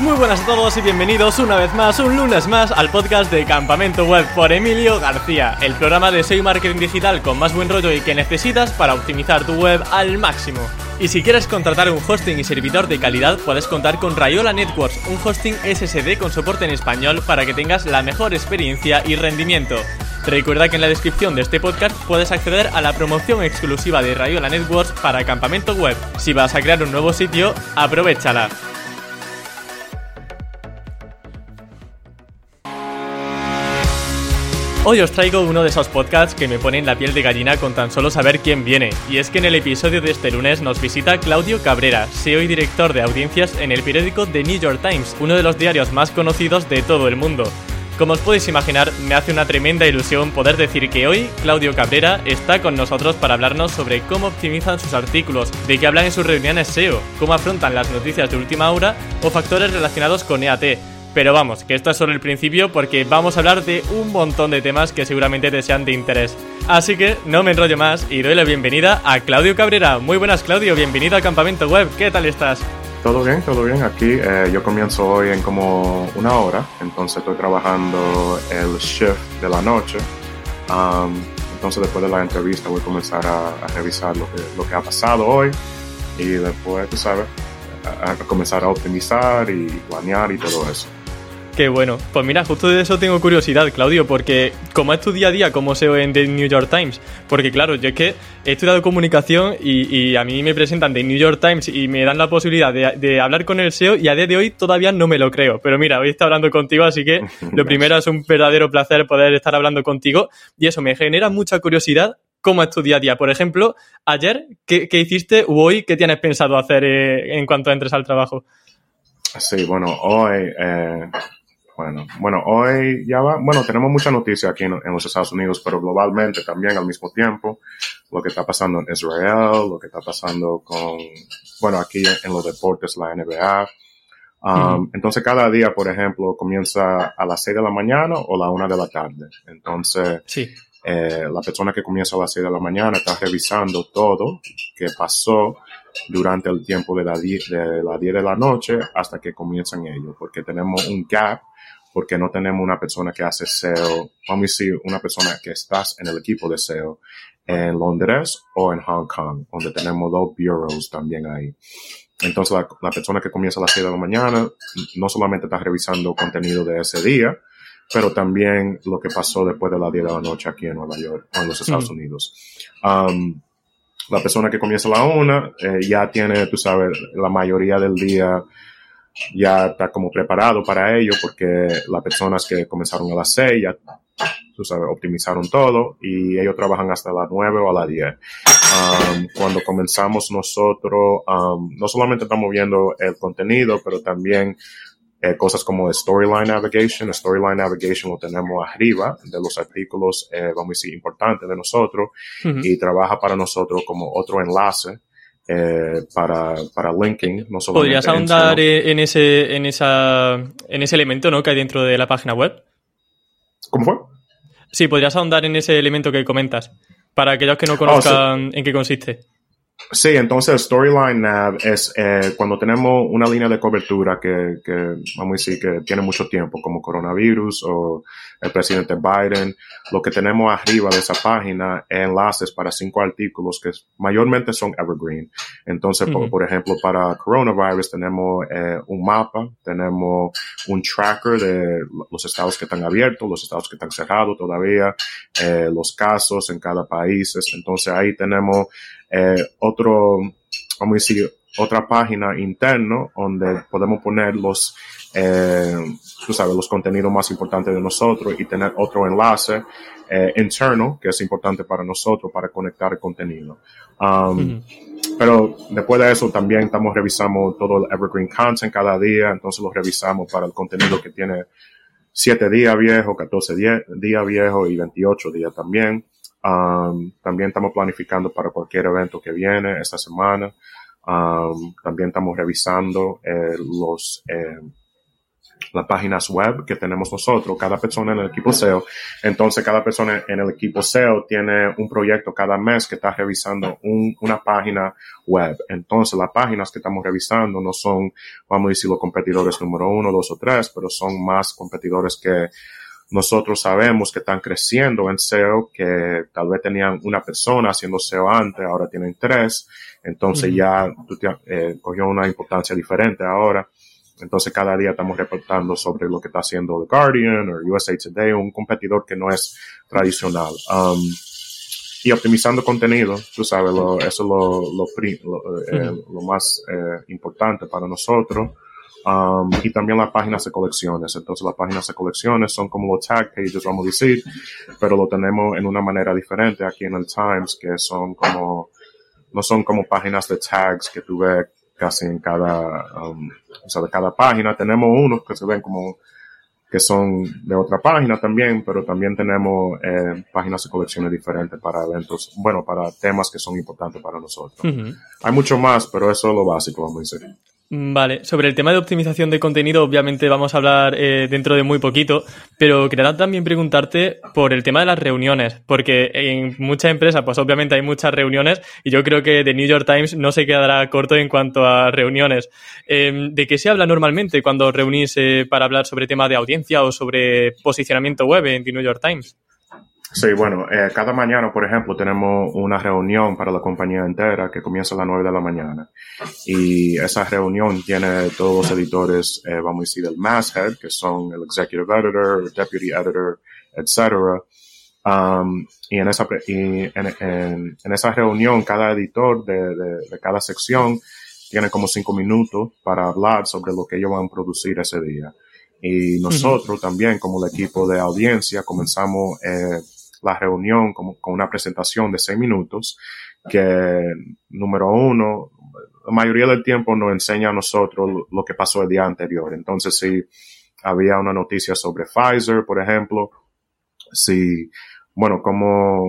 Muy buenas a todos y bienvenidos una vez más, un lunes más, al podcast de Campamento Web por Emilio García, el programa de SEO marketing digital con más buen rollo y que necesitas para optimizar tu web al máximo. Y si quieres contratar un hosting y servidor de calidad, puedes contar con Rayola Networks, un hosting SSD con soporte en español para que tengas la mejor experiencia y rendimiento. Recuerda que en la descripción de este podcast puedes acceder a la promoción exclusiva de Rayola Networks para Campamento Web. Si vas a crear un nuevo sitio, aprovechala. Hoy os traigo uno de esos podcasts que me ponen la piel de gallina con tan solo saber quién viene, y es que en el episodio de este lunes nos visita Claudio Cabrera, SEO y director de audiencias en el periódico The New York Times, uno de los diarios más conocidos de todo el mundo. Como os podéis imaginar, me hace una tremenda ilusión poder decir que hoy Claudio Cabrera está con nosotros para hablarnos sobre cómo optimizan sus artículos, de qué hablan en sus reuniones SEO, cómo afrontan las noticias de última hora o factores relacionados con EAT pero vamos, que esto es solo el principio porque vamos a hablar de un montón de temas que seguramente te sean de interés. Así que no me enrollo más y doy la bienvenida a Claudio Cabrera. Muy buenas Claudio, bienvenido a Campamento Web. ¿Qué tal estás? Todo bien, todo bien. Aquí eh, yo comienzo hoy en como una hora, entonces estoy trabajando el shift de la noche. entonces después de la entrevista voy a comenzar a, revisar lo que, ha pasado hoy y después, sabes, a comenzar a optimizar y planear y todo eso. Qué bueno. Pues mira, justo de eso tengo curiosidad, Claudio, porque ¿cómo es tu día a día como SEO en The New York Times? Porque claro, yo es que he estudiado comunicación y, a mí me presentan The New York Times y me dan la posibilidad de, hablar con el SEO y a día de hoy todavía no me lo creo. Pero mira, hoy estoy hablando contigo, así que lo primero es un verdadero placer poder estar hablando contigo y eso me genera mucha curiosidad cómo es tu día a día. Por ejemplo, ayer, ¿qué, hiciste o hoy qué tienes pensado hacer eh, en cuanto entres al trabajo? Sí, bueno, hoy eh, bueno, bueno, hoy ya va, bueno, tenemos mucha noticia aquí en, los Estados Unidos, pero globalmente también al mismo tiempo, lo que está pasando en Israel, lo que está pasando con, bueno, aquí en los deportes, la NBA. Um, entonces cada día, por ejemplo, comienza a las 6 de la mañana o la 1 de la tarde. Entonces, sí. eh, la persona que comienza a las 6 de la mañana está revisando todo que pasó durante el tiempo de la, de la 10 de la noche hasta que comienzan ellos, porque tenemos un gap porque no tenemos una persona que hace SEO, vamos a decir, una persona que estás en el equipo de SEO en Londres o en Hong Kong, donde tenemos dos bureaus también ahí. Entonces, la, persona que comienza a las 6 de la mañana no solamente está revisando contenido de ese día, pero también lo que pasó después de las 10 de la noche aquí en Nueva York o en los Estados Unidos. Um, la persona que comienza a la 1 eh, ya tiene, tú sabes, la mayoría del día ya está como preparado para ello porque las personas que comenzaron a las 6 ya, tú sabes, optimizaron todo y ellos trabajan hasta las 9 o a las 10. Um, cuando comenzamos nosotros, um, no solamente estamos viendo el contenido, pero también eh, cosas como Storyline Navigation. Storyline Navigation lo tenemos arriba de los artículos, eh, vamos a decir, importantes de nosotros y trabaja para nosotros como otro enlace eh, para, para linking. No ¿Podrías ahondar en, ese, en, esa, en ese elemento ¿no? que hay dentro de la página web? ¿Cómo fue? Sí, podrías ahondar en ese elemento que comentas, para aquellos que no oh, conozcan en qué consiste. Sí, entonces Storyline Nav es eh, cuando tenemos una línea de cobertura que, que, vamos a decir, que tiene mucho tiempo, como coronavirus o el presidente Biden. Lo que tenemos arriba de esa página es enlaces para cinco artículos que mayormente son evergreen. Entonces, por, ejemplo, para coronavirus tenemos eh, un mapa, tenemos un tracker de los estados que están abiertos, los estados que están cerrados todavía, eh, los casos en cada país. Entonces ahí tenemos eh, otro, vamos a decir, otra página interno donde podemos poner los, eh, tú sabes, los contenidos más importantes de nosotros y tener otro enlace eh, interno que es importante para nosotros para conectar el contenido. Um, pero después de eso también estamos revisando todo el evergreen content cada día, entonces lo revisamos para el contenido que tiene 7 días viejo, 14 días viejo y 28 días también. Um, también estamos planificando para cualquier evento que viene esta semana. Um, también estamos revisando eh, los, eh, las páginas web que tenemos nosotros, cada persona en el equipo SEO. Entonces, cada persona en el equipo SEO tiene un proyecto cada mes que está revisando una página web. Entonces, las páginas que estamos revisando no son, vamos a decir, los competidores número uno, dos o tres, pero son más competidores que nosotros sabemos que están creciendo en SEO, que tal vez tenían una persona haciendo SEO antes, ahora tienen tres. Entonces ya eh, cogió una importancia diferente ahora. Entonces cada día estamos reportando sobre lo que está haciendo The Guardian o USA Today, un competidor que no es tradicional. Um, y optimizando contenido, tú sabes, eso es lo, lo, eh, lo más eh, importante para nosotros. Um, y también las páginas de colecciones. Entonces las páginas de colecciones son como los tag pages, vamos a decir, pero lo tenemos en una manera diferente aquí en el Times, que son como, no son como páginas de tags que tú ves casi en cada, um, o sea, de cada página. Tenemos unos que se ven como que son de otra página también, pero también tenemos eh, páginas de colecciones diferentes para eventos, bueno, para temas que son importantes para nosotros. Hay mucho más, pero eso es lo básico, vamos a decir. Mm, vale, sobre el tema de optimización de contenido, obviamente vamos a hablar eh, dentro de muy poquito, pero quería también preguntarte por el tema de las reuniones, porque en muchas empresas, pues obviamente hay muchas reuniones y yo creo que The New York Times no se quedará corto en cuanto a reuniones. Em, ¿De qué se habla normalmente cuando reunís eh, para hablar sobre temas de audiencia o sobre posicionamiento web en The New York Times? Sí, bueno, eh, cada mañana, por ejemplo, tenemos una reunión para la compañía entera que comienza a las 9 de la mañana. Y esa reunión tiene todos los editores, eh, vamos a decir, el masthead, que son el executive editor, deputy editor, etc. Um, y en esa, y en, en, esa reunión, cada editor de, de, de, cada sección tiene como cinco minutos para hablar sobre lo que ellos van a producir ese día. Y nosotros también, como el equipo de audiencia, comenzamos eh, la reunión con, con una presentación de seis minutos que, número uno, la mayoría del tiempo nos enseña a nosotros lo, que pasó el día anterior. Entonces, si había una noticia sobre Pfizer, por ejemplo, si, bueno, como,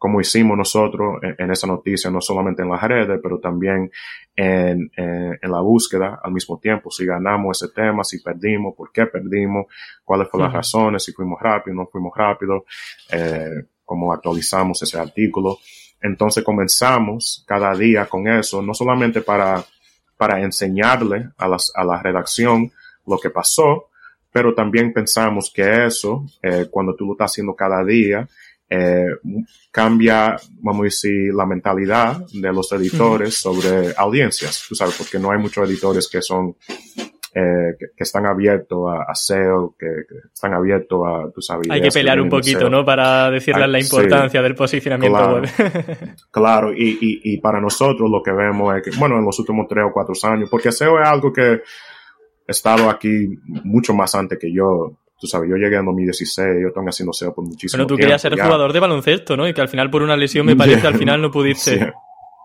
como hicimos nosotros en, esa noticia, no solamente en las redes, pero también en, en, la búsqueda al mismo tiempo, si ganamos ese tema, si perdimos, por qué perdimos, cuáles fueron las razones, si fuimos rápido, no fuimos rápido, eh, cómo actualizamos ese artículo. Entonces comenzamos cada día con eso, no solamente para, para enseñarle a, las, a la redacción lo que pasó, pero también pensamos que eso, eh, cuando tú lo estás haciendo cada día, eh, cambia, vamos a decir, la mentalidad de los editores sobre audiencias, tú sabes, porque no hay muchos editores que son eh, que, están abiertos a, SEO, que, están abiertos a, tú sabes. Hay que pelear un poquito, ¿no? Para decirles la importancia del posicionamiento claro, web. claro, y, y, y, para nosotros lo que vemos es que, bueno, en los últimos tres o cuatro años, porque SEO es algo que he estado aquí mucho más antes que yo. Tú sabes, yo llegué en 2016, yo tengo haciendo SEO por muchísimo tiempo. Pero tú querías ser jugador de baloncesto, ¿no? Y que al final por una lesión me parece, al final no pudiste.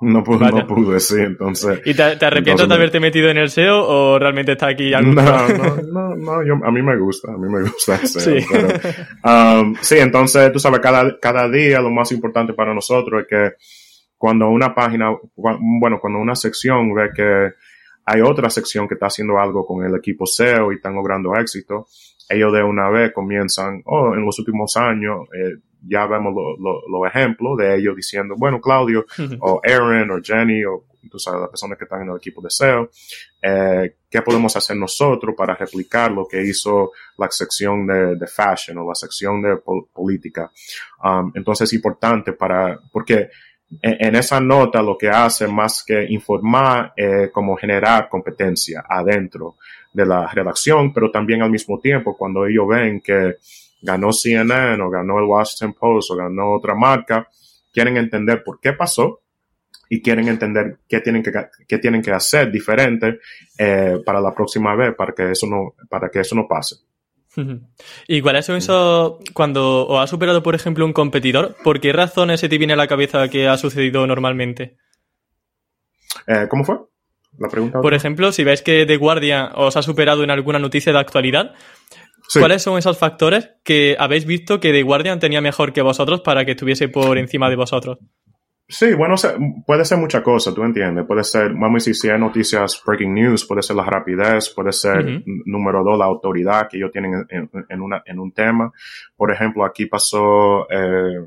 No pude, no pude, sí, entonces. ¿Y te, arrepientes de haberte metido en el SEO o realmente está aquí algo? No, no, no, no yo, a mí me gusta, a mí me gusta el SEO. Sí. Pero, um, sí, entonces, tú sabes, cada, cada día lo más importante para nosotros es que cuando una página, bueno, cuando una sección ve que hay otra sección que está haciendo algo con el equipo SEO y están logrando éxito, ellos de una vez comienzan, oh, en los últimos años, eh, ya vemos los lo, ejemplos de ellos diciendo, bueno, Claudio, o Aaron, o Jenny, o tú sabes, las personas que están en el equipo de SEO, eh, ¿qué podemos hacer nosotros para replicar lo que hizo la sección de, de fashion o la sección de política? Um, entonces es importante para, porque en, esa nota lo que hace más que informar es como generar competencia adentro de la redacción, pero también al mismo tiempo cuando ellos ven que ganó CNN o ganó el Washington Post o ganó otra marca, quieren entender por qué pasó y quieren entender qué tienen que, qué tienen que hacer diferente eh, para la próxima vez para que eso no, para que eso no pase. ¿Y cuál es eso cuando o ha superado, por ejemplo, un competidor? ¿Por qué razones se te viene a la cabeza que ha sucedido normalmente? Eh, ¿Cómo fue? La pregunta. Por ejemplo, si ves que The Guardian os ha superado en alguna noticia de actualidad, ¿Cuáles son esos factores que habéis visto que The Guardian tenía mejor que vosotros para que estuviese por encima de vosotros? Sí, bueno, puede ser muchas cosas, tú entiendes. Puede ser, vamos a decir, si hay noticias breaking news, puede ser la rapidez, puede ser, número dos, la autoridad que ellos tienen en, una, en un tema. Por ejemplo, aquí pasó, eh,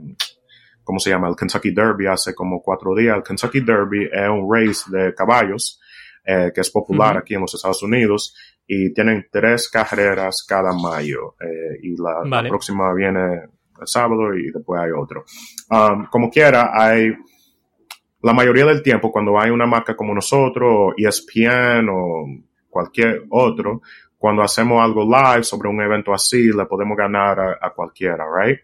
¿cómo se llama? El Kentucky Derby hace como cuatro días. El Kentucky Derby es un race de caballos eh, que es popular aquí en los Estados Unidos y tienen tres carreras cada mayo eh, y la, próxima viene sábado y después hay otro. Um, como quiera, hay la mayoría del tiempo cuando hay una marca como nosotros, ESPN o cualquier otro, cuando hacemos algo live sobre un evento así, le podemos ganar a, cualquiera, right?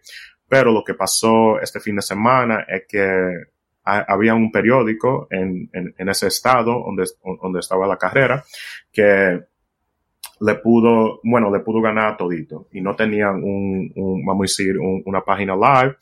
Pero lo que pasó este fin de semana es que había un periódico en, en, ese estado donde, donde estaba la carrera que le pudo, bueno, le pudo ganar todito. Y no tenían un, un vamos a decir, una página live.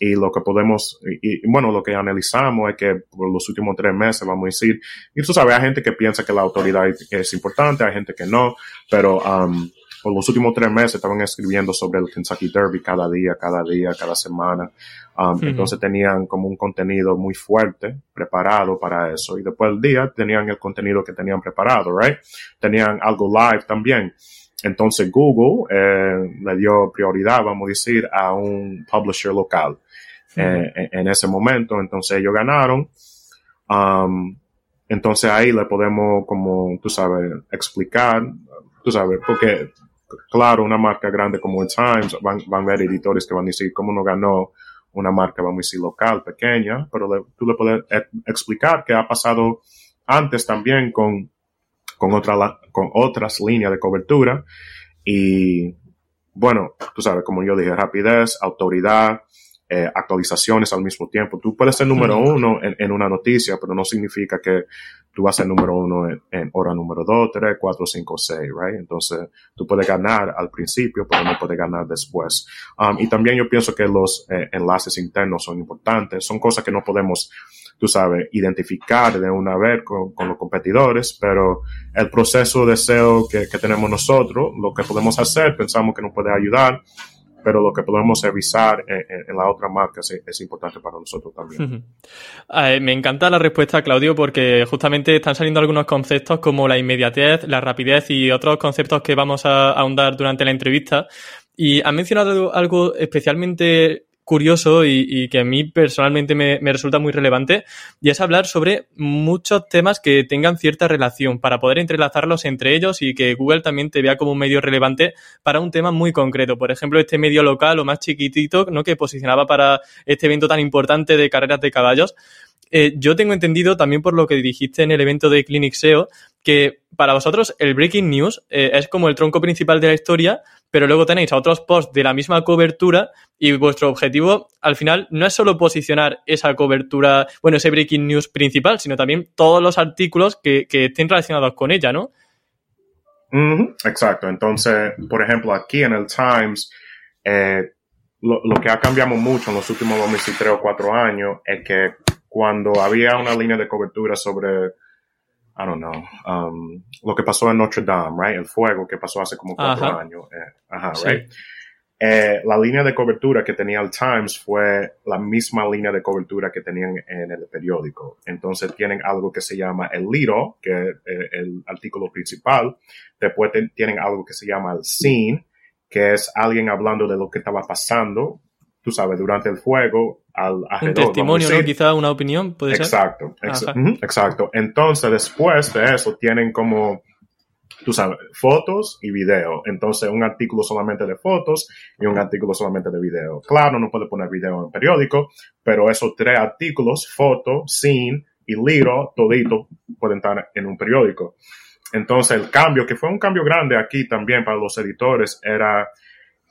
Y lo que podemos, y, bueno, lo que analizamos es que por los últimos tres meses, vamos a decir, y tú sabes, hay gente que piensa que la autoridad es importante, hay gente que no, pero um, por los últimos tres meses estaban escribiendo sobre el Kentucky Derby cada día, cada día, cada semana. Um, entonces tenían como un contenido muy fuerte preparado para eso. Y después del día tenían el contenido que tenían preparado, right? Tenían algo live también. Entonces Google eh, le dio prioridad, vamos a decir, a un publisher local eh, en, ese momento. Entonces ellos ganaron. Um, entonces ahí le podemos, como tú sabes, explicar, tú sabes, porque claro, una marca grande como el Times, van, van a haber editores que van a decir cómo no ganó una marca, vamos a decir, local, pequeña, pero tú le puedes e, explicar que ha pasado antes también con, con, con otras líneas de cobertura. Y bueno, tú sabes, como yo dije, rapidez, autoridad, eh, actualizaciones al mismo tiempo. Tú puedes ser número uno en, en, una noticia, pero no significa que tú vas a ser número uno en, hora número dos, tres, cuatro, cinco, seis, right? Entonces, tú puedes ganar al principio, pero no puedes ganar después. Um, y también yo pienso que los eh, enlaces internos son importantes. Son cosas que no podemos, tú sabes, identificar de una vez con, con los competidores, pero el proceso de SEO que, que tenemos nosotros, lo que podemos hacer, pensamos que nos puede ayudar pero lo que podemos revisar en, la otra marca es, importante para nosotros también. me encanta la respuesta, Claudio, porque justamente están saliendo algunos conceptos como la inmediatez, la rapidez y otros conceptos que vamos a ahondar durante la entrevista. Y ha mencionado algo especialmente curioso y, que a mí personalmente me, resulta muy relevante y es hablar sobre muchos temas que tengan cierta relación para poder entrelazarlos entre ellos y que Google también te vea como un medio relevante para un tema muy concreto. Por ejemplo, este medio local o más chiquitito ¿no? que posicionaba para este evento tan importante de carreras de caballos. Eh, yo tengo entendido también por lo que dijiste en el evento de Clinic SEO que para vosotros el breaking news eh, es como el tronco principal de la historia, pero luego tenéis a otros posts de la misma cobertura y vuestro objetivo al final no es solo posicionar esa cobertura, bueno, ese breaking news principal, sino también todos los artículos que, estén relacionados con ella, ¿no? Exacto. Entonces, por ejemplo, aquí en el Times, eh, lo, que ha cambiado mucho en los últimos dos meses, tres o cuatro años es que cuando había una línea de cobertura sobre I don't know, um, lo que pasó en Notre Dame, right? El fuego que pasó hace como cuatro años. Eh, ajá, right? Eh, la línea de cobertura que tenía el Times fue la misma línea de cobertura que tenían en el periódico. Entonces tienen algo que se llama el Liro, que es eh, el artículo principal. Después tienen algo que se llama el scene, que es alguien hablando de lo que estaba pasando tú sabes, durante el fuego al Un testimonio, ¿no? Quizá una opinión, puede exacto, ser. Exacto, exacto. Entonces, después de eso, tienen como, tú sabes, fotos y video. Entonces, un artículo solamente de fotos y un artículo solamente de video. Claro, no puede poner video en periódico, pero esos tres artículos, foto, scene y libro, todito, pueden estar en un periódico. Entonces, el cambio, que fue un cambio grande aquí también para los editores, era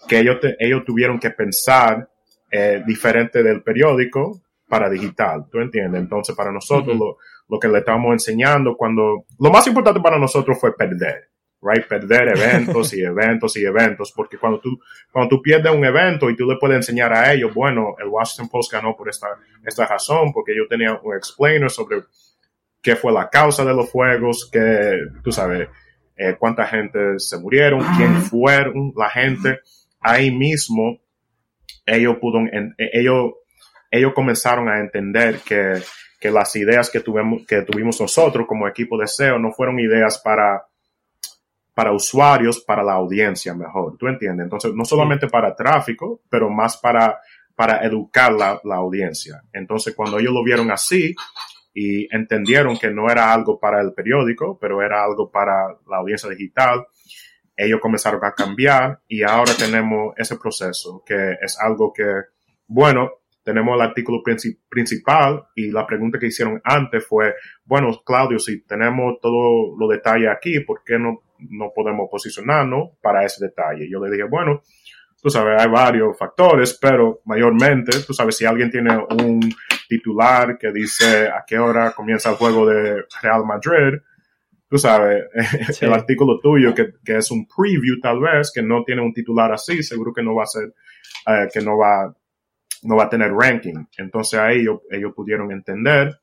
que ellos, ellos tuvieron que pensar eh, diferente del periódico para digital, ¿tú entiendes? Entonces, para nosotros, lo, que le estamos enseñando cuando, lo más importante para nosotros fue perder, right? Perder eventos y eventos y eventos, porque cuando tú, cuando tú pierdes un evento y tú le puedes enseñar a ellos, bueno, el Washington Post ganó por esta, esta razón, porque yo tenía un explainer sobre qué fue la causa de los fuegos, que, tú sabes, eh, cuánta gente se murieron, quién fueron la gente. Ahí mismo ellos pudieron, eh, ellos ellos comenzaron a entender que, que las ideas que tuvimos, que tuvimos nosotros como equipo de SEO no fueron ideas para, para usuarios, para la audiencia mejor. ¿Tú entiendes? Entonces, no solamente para tráfico, pero más para, para educar la, la audiencia. Entonces, cuando ellos lo vieron así, y entendieron que no era algo para el periódico, pero era algo para la audiencia digital. Ellos comenzaron a cambiar y ahora tenemos ese proceso, que es algo que, bueno, tenemos el artículo principal y la pregunta que hicieron antes fue, bueno, Claudio, si tenemos todo los detalles aquí, ¿por qué no, no podemos posicionarnos para ese detalle? Yo le dije, bueno, tú sabes, hay varios factores, pero mayormente, tú sabes, si alguien tiene un titular que dice a qué hora comienza el juego de Real Madrid, tú sabes, el artículo tuyo que, que, es un preview tal vez, que no tiene un titular así, seguro que no va a ser, eh, que no va, no va a tener ranking. Entonces ahí ellos, ellos pudieron entender.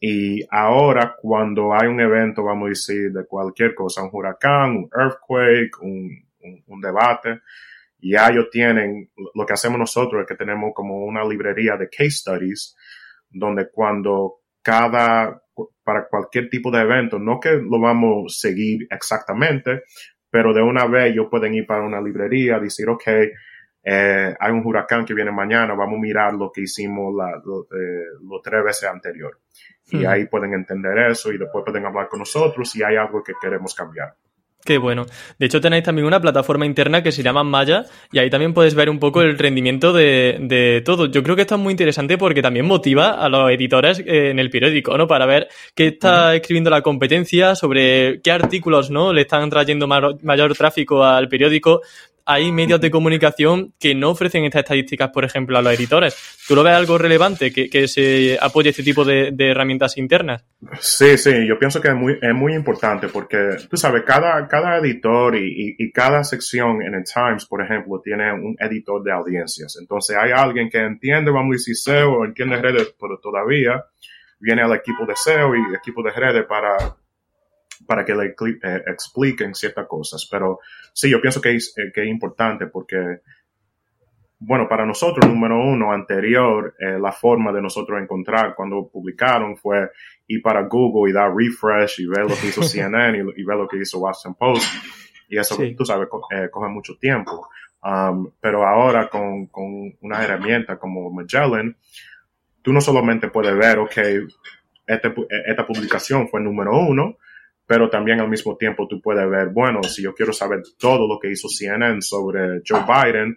Y ahora cuando hay un evento, vamos a decir, de cualquier cosa, un huracán, un earthquake, un, un, un debate, ya ellos tienen, lo que hacemos nosotros es que tenemos como una librería de case studies, donde cuando cada, para cualquier tipo de evento, no que lo vamos a seguir exactamente, pero de una vez ellos pueden ir para una librería, decir, ok, eh, hay un huracán que viene mañana, vamos a mirar lo que hicimos la, lo, eh, los tres veces anterior. Y hmm. ahí pueden entender eso y después pueden hablar con nosotros si hay algo que queremos cambiar. Qué bueno. De hecho, tenéis también una plataforma interna que se llama Maya y ahí también puedes ver un poco el rendimiento de, de todo. Yo creo que esto es muy interesante porque también motiva a los editores eh, en el periódico, ¿no? Para ver qué está escribiendo la competencia, sobre qué artículos, ¿no? Le están trayendo mayor tráfico al periódico hay medios de comunicación que no ofrecen estas estadísticas, por ejemplo, a los editores. ¿Tú lo ves algo relevante que, se apoye este tipo de, herramientas internas? Sí, sí, yo pienso que es muy, importante porque, tú sabes, cada, cada editor y, y, cada sección en el Times, por ejemplo, tiene un editor de audiencias. Entonces hay alguien que entiende, vamos a decir, SEO entiende redes, pero todavía viene al equipo de SEO y equipo de redes para para que le eh, expliquen ciertas cosas. Pero sí, yo pienso que es, eh, que es importante porque, bueno, para nosotros, número uno, anterior, eh, la forma de nosotros encontrar cuando publicaron fue ir para Google y dar refresh y ver lo que hizo CNN y, ver lo que hizo Washington Post. Y eso, tú sabes, coge mucho tiempo. Um, pero ahora con, con una herramienta como Magellan, tú no solamente puedes ver, ok, este, esta publicación fue número uno, pero también al mismo tiempo tú puedes ver, bueno, si yo quiero saber todo lo que hizo CNN sobre Joe Biden,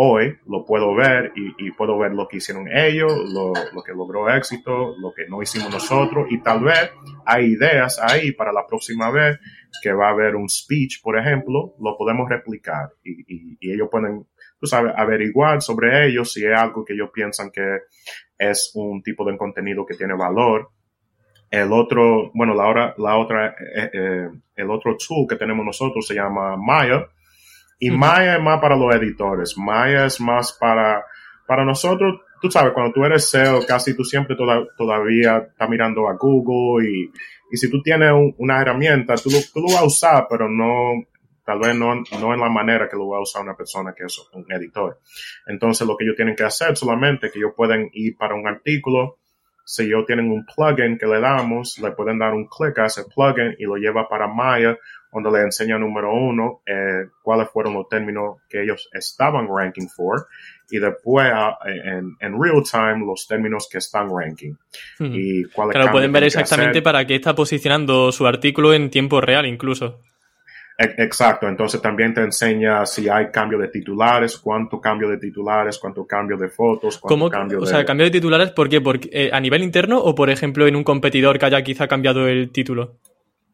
hoy lo puedo ver y, puedo ver lo que hicieron ellos, lo, lo, que logró éxito, lo que no hicimos nosotros y tal vez hay ideas ahí para la próxima vez que va a haber un speech, por ejemplo, lo podemos replicar y, y, y ellos pueden, tú sabes, averiguar sobre ellos si es algo que ellos piensan que es un tipo de contenido que tiene valor el otro, bueno, la, hora, la otra, eh, eh, el otro tool que tenemos nosotros se llama Maya. Y Maya es más para los editores. Maya es más para, para nosotros. Tú sabes, cuando tú eres SEO, casi tú siempre todavía estás mirando a Google y, y si tú tienes una herramienta, tú lo, tú lo vas a usar, pero no, tal vez no, no en la manera que lo va a usar una persona que es un editor. Entonces, lo que ellos tienen que hacer solamente que ellos pueden ir para un artículo, si ellos tienen un plugin que le damos, le pueden dar un clic a ese plugin y lo lleva para Maya, donde le enseña número uno eh, cuáles fueron los términos que ellos estaban ranking for y después ah, en, en real time los términos que están ranking. Y cuáles claro, pueden ver exactamente para qué está posicionando su artículo en tiempo real incluso. Exacto, entonces también te enseña si hay cambio de titulares, cuánto cambio de titulares, cuánto cambio de fotos, cuánto ¿Cómo, cambio o sea, cambio de titulares, ¿por qué? Porque, eh, ¿A nivel interno o, por ejemplo, en un competidor que haya quizá cambiado el título?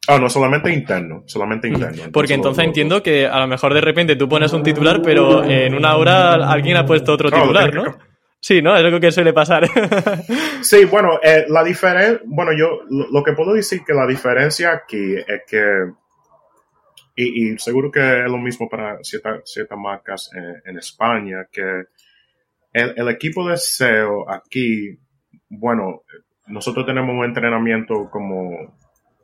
Ah, no, solamente interno, solamente interno. Porque entonces entiendo que a lo mejor de repente tú pones un titular, pero en una hora alguien ha puesto otro titular, ¿no? Sí, ¿no? Es lo que suele pasar. sí, bueno, eh, la diferencia, bueno, yo lo, que puedo decir que la diferencia aquí es que y, seguro que es lo mismo para ciertas ciertas marcas en, España, que el, equipo de SEO aquí, bueno, nosotros tenemos un entrenamiento como,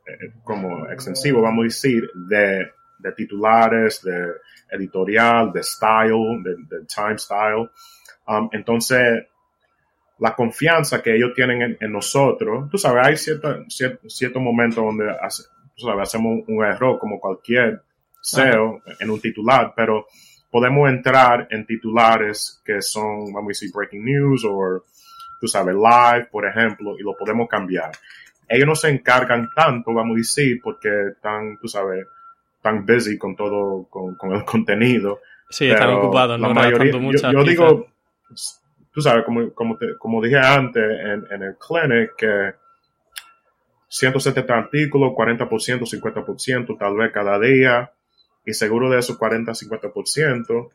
eh, como extensivo, vamos a decir, de, de titulares, de editorial, de style, de, time style. Um, entonces, la confianza que ellos tienen en, nosotros. Tú sabes, hay cierto, cierto, momento donde hacemos un error como cualquier SEO en un titular, pero podemos entrar en titulares que son, vamos a decir, breaking news o, tú sabes, live, por ejemplo, y lo podemos cambiar. Ellos no se encargan tanto, vamos a decir, porque están, tú sabes, tan busy con todo, con, el contenido. Sí, están ocupados, no mayoría, yo, yo digo, tú sabes, como, como, como dije antes en, en, el clinic, que 170 artículos, 40%, 50%, tal vez cada día, y seguro de esos 40-50%,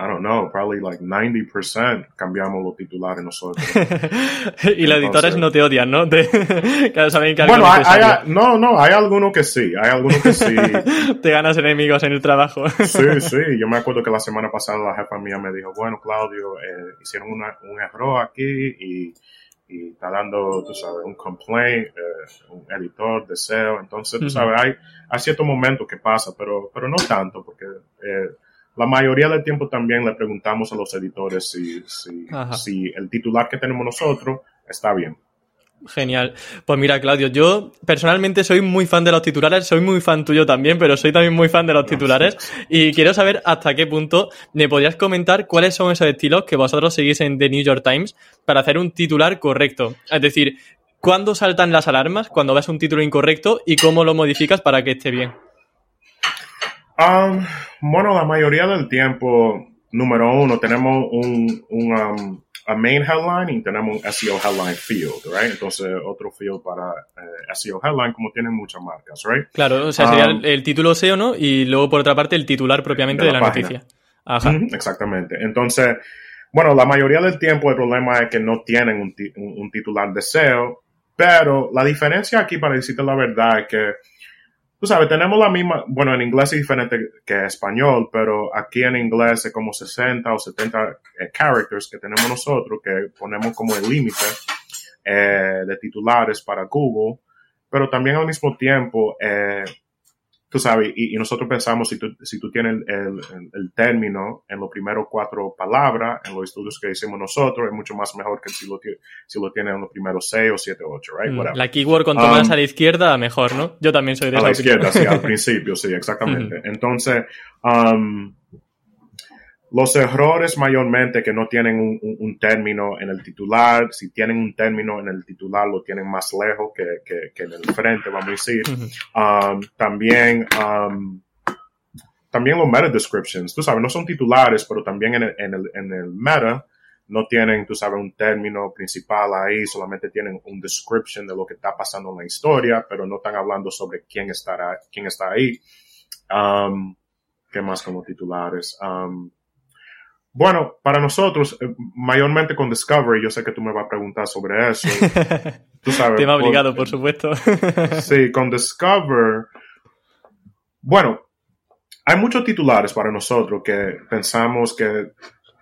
I don't know, probably like 90% cambiamos los titulares nosotros. y los editores no te odian, ¿no? saben que bueno, hay, no, no, hay algunos que sí, hay algunos que sí. te ganas enemigos en el trabajo. sí, sí, yo me acuerdo que la semana pasada la jefa mía me dijo, bueno, Claudio, eh, hicieron un error aquí y, y, está dando, tú sabes, un complaint, eh, un editor de SEO, entonces, tú sabes, hay, hay ciertos momentos que pasa, pero, pero no tanto, porque... Eh, la mayoría del tiempo también le preguntamos a los editores si, si, el titular que tenemos nosotros está bien. Genial. Pues mira, Claudio, yo personalmente soy muy fan de los titulares, soy muy fan tuyo también, pero soy también muy fan de los titulares y quiero saber hasta qué punto me podrías comentar cuáles son esos estilos que vosotros seguís en The New York Times para hacer un titular correcto. Es decir, ¿cuándo saltan las alarmas cuando ves un título incorrecto y cómo lo modificas para que esté bien? Um, bueno, la mayoría del tiempo, número uno, tenemos un, un um, a main headline y tenemos un SEO headline field, right? Entonces, otro field para eh, SEO headline, como tienen muchas marcas, right? Claro, o sea, sería um, el, título SEO, ¿no? Y luego, por otra parte, el titular propiamente de la, noticia. Ajá. exactamente. Entonces, bueno, la mayoría del tiempo el problema es que no tienen un, un titular de SEO, pero la diferencia aquí, para decirte la verdad, es que tú sabes, tenemos la misma, bueno, en inglés es diferente que español, pero aquí en inglés es como 60 o 70 eh, characters que tenemos nosotros, que ponemos como el límite eh, de titulares para Google, pero también al mismo tiempo, eh, tú sabes, y, nosotros pensamos, si tú, si tú tienes el, el, término en los primeros cuatro palabras, en los estudios que hicimos nosotros, es mucho más mejor que si lo, si lo tienes en los primeros seis o siete, ocho, right? Mm, la keyword con más um, a la izquierda, mejor, ¿no? Yo también soy de A la izquierda, sí, al principio, sí, exactamente. Entonces, um, los errores mayormente que no tienen un, término en el titular, si tienen un término en el titular lo tienen más lejos que, que, en el frente, vamos a decir. Um, también, um, también los meta descriptions, tú sabes, no son titulares, pero también en el, en el, en el meta no tienen, tú sabes, un término principal ahí, solamente tienen un description de lo que está pasando en la historia, pero no están hablando sobre quién estará, quién está ahí. Um, ¿Qué más como titulares? Bueno, para nosotros, eh, mayormente con Discovery, yo sé que tú me vas a preguntar sobre eso. tú sabes. Tema obligado, por supuesto. sí, con Discover. Bueno, hay muchos titulares para nosotros que pensamos que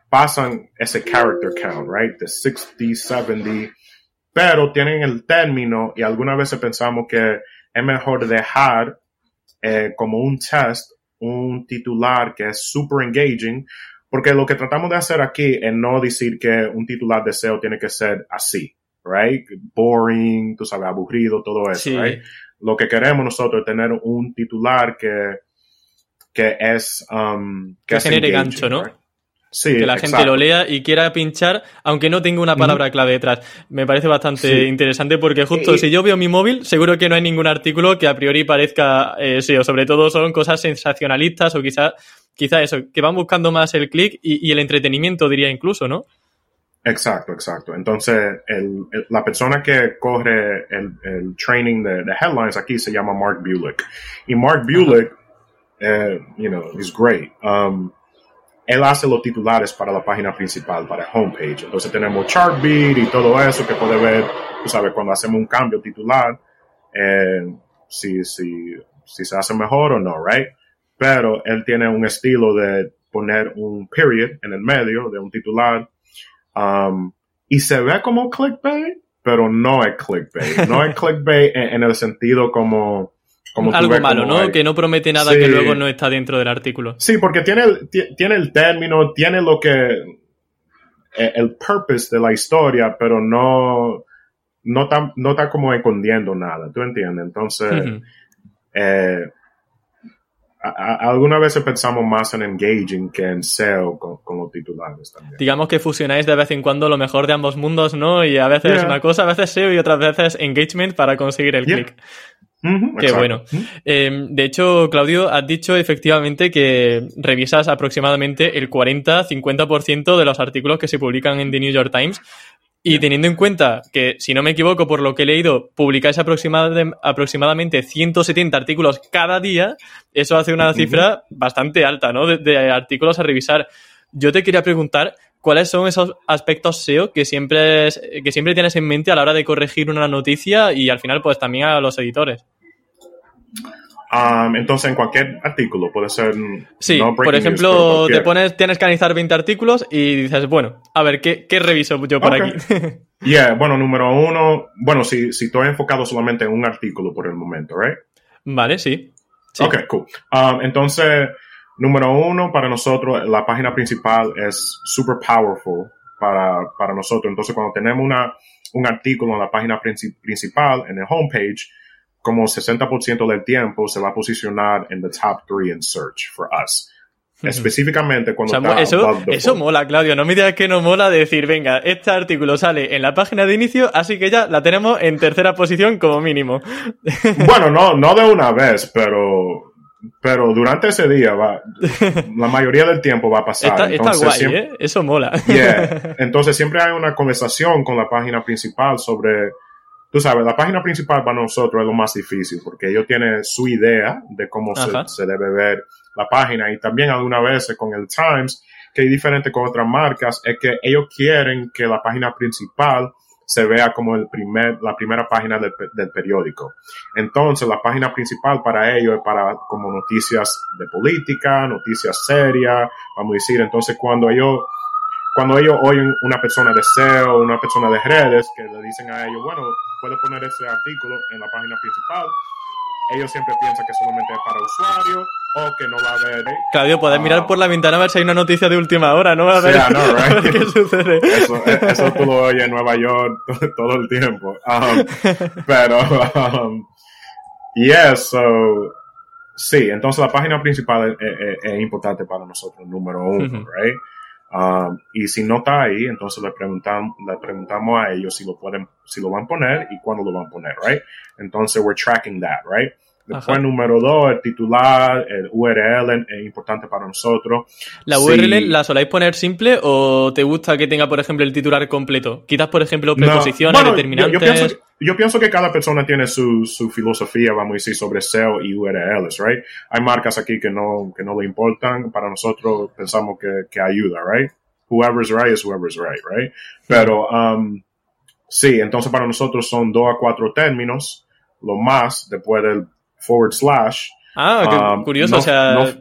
pasan ese character count, right? De 60, 70, pero tienen el término y algunas veces pensamos que es mejor dejar eh, como un test un titular que es super engaging porque lo que tratamos de hacer aquí es no decir que un titular de SEO tiene que ser así, right? Boring, tú sabes, aburrido, todo eso, right? Lo que queremos nosotros es tener un titular que, que es... Um, que, genere gancho, ¿no? Sí, que la gente lo lea y quiera pinchar, aunque no tenga una palabra clave detrás. Me parece bastante interesante porque justo si yo veo mi móvil, seguro que no hay ningún artículo que a priori parezca eh, SEO. Sobre todo son cosas sensacionalistas o quizás quizá eso, que van buscando más el clic y, el entretenimiento, diría incluso, ¿no? Exacto, exacto. Entonces, la persona que corre el, training de, headlines aquí se llama Mark Bulick. Y Mark Bulick, eh, you know, is great. Um, él hace los titulares para la página principal, para el homepage. Entonces tenemos Chartbeat y todo eso que puede ver, tú sabes, cuando hacemos un cambio titular, eh, si, si, si se hace mejor o no, right? Pero él tiene un estilo de poner un period en el medio de un titular um, y se ve como clickbait, pero no es clickbait. No es clickbait en, el sentido como... como Algo malo, ¿no? Que no promete nada que luego no está dentro del artículo. Sí, porque tiene, tiene el término, tiene lo que... eh, el purpose de la historia, pero no, no está, no está como escondiendo nada, ¿tú entiendes? Entonces, eh, algunas veces pensamos más en engaging que en SEO con, los titulares también. Digamos que fusionáis de vez en cuando lo mejor de ambos mundos, ¿no? Y a veces una cosa, a veces SEO y otras veces engagement para conseguir el click. Qué bueno. Em, de hecho, Claudio, has dicho efectivamente que revisas aproximadamente el 40-50% de los artículos que se publican en The New York Times. Y teniendo en cuenta que, si no me equivoco, por lo que he leído, publicáis aproximadamente 170 artículos cada día, eso hace una cifra bastante alta, ¿no? De, artículos a revisar. Yo te quería preguntar cuáles son esos aspectos SEO que siempre, que siempre tienes en mente a la hora de corregir una noticia y al final, pues también a los editores. Um, entonces, en cualquier artículo puede ser. Sí, por ejemplo, te pones, tienes que analizar 20 artículos y dices, bueno, a ver, ¿qué, qué reviso yo por aquí? yeah, bueno, número uno, bueno, si, si estoy enfocado solamente en un artículo por el momento, ¿right? Vale, sí. Ok, cool. Um, entonces, número uno, para nosotros, la página principal es super powerful para, para nosotros. Entonces, cuando tenemos una, un artículo en la página principal, en el homepage, como 60% del tiempo se va a posicionar en the top three in search for us. Específicamente cuando está eso, eso mola, Claudio. No me digas que no mola decir, venga, este artículo sale en la página de inicio, así que ya la tenemos en tercera posición como mínimo. Bueno, no, no de una vez, pero, pero durante ese día va, la mayoría del tiempo va a pasar. Está, guay, ¿eh? Eso mola. Entonces siempre hay una conversación con la página principal sobre tú sabes, la página principal para nosotros es lo más difícil porque ellos tienen su idea de cómo se, debe ver la página y también algunas veces con el Times, que es diferente con otras marcas, es que ellos quieren que la página principal se vea como el primer, la primera página del, del, periódico. Entonces, la página principal para ellos es para como noticias de política, noticias serias, vamos a decir. Entonces, cuando ellos cuando ellos oyen una persona de SEO, una persona de redes, que le dicen a ellos, bueno, puede poner ese artículo en la página principal, ellos siempre piensan que solamente es para usuario o que no va a haber. Claudio, puedes mirar ah. por la ventana a ver si hay una noticia de última hora, ¿no? A ver, qué sucede. Eso, eso, tú lo oyes en Nueva York todo el tiempo. Um, pero, um, y eso, sí, entonces la página principal es, importante para nosotros, número uno, right? Um, y si no está ahí, entonces le preguntamos, le preguntamos a ellos si lo pueden, si lo van a poner y cuándo lo van a poner, right? Entonces we're tracking that, right? Después, número dos, el titular, el URL es importante para nosotros. ¿La URL la soláis poner simple o te gusta que tenga, por ejemplo, el titular completo? Quizás, por ejemplo, preposiciones, determinantes. Yo, pienso, yo, pienso, que cada persona tiene su, su, filosofía, vamos a decir, sobre SEO y URLs, right? Hay marcas aquí que no, que no le importan. Para nosotros pensamos que, que ayuda, right? Whoever's right is whoever's right, right? Pero, um, sí, entonces para nosotros son dos a cuatro términos, lo más después del forward slash. Ah, um, curioso, o sea,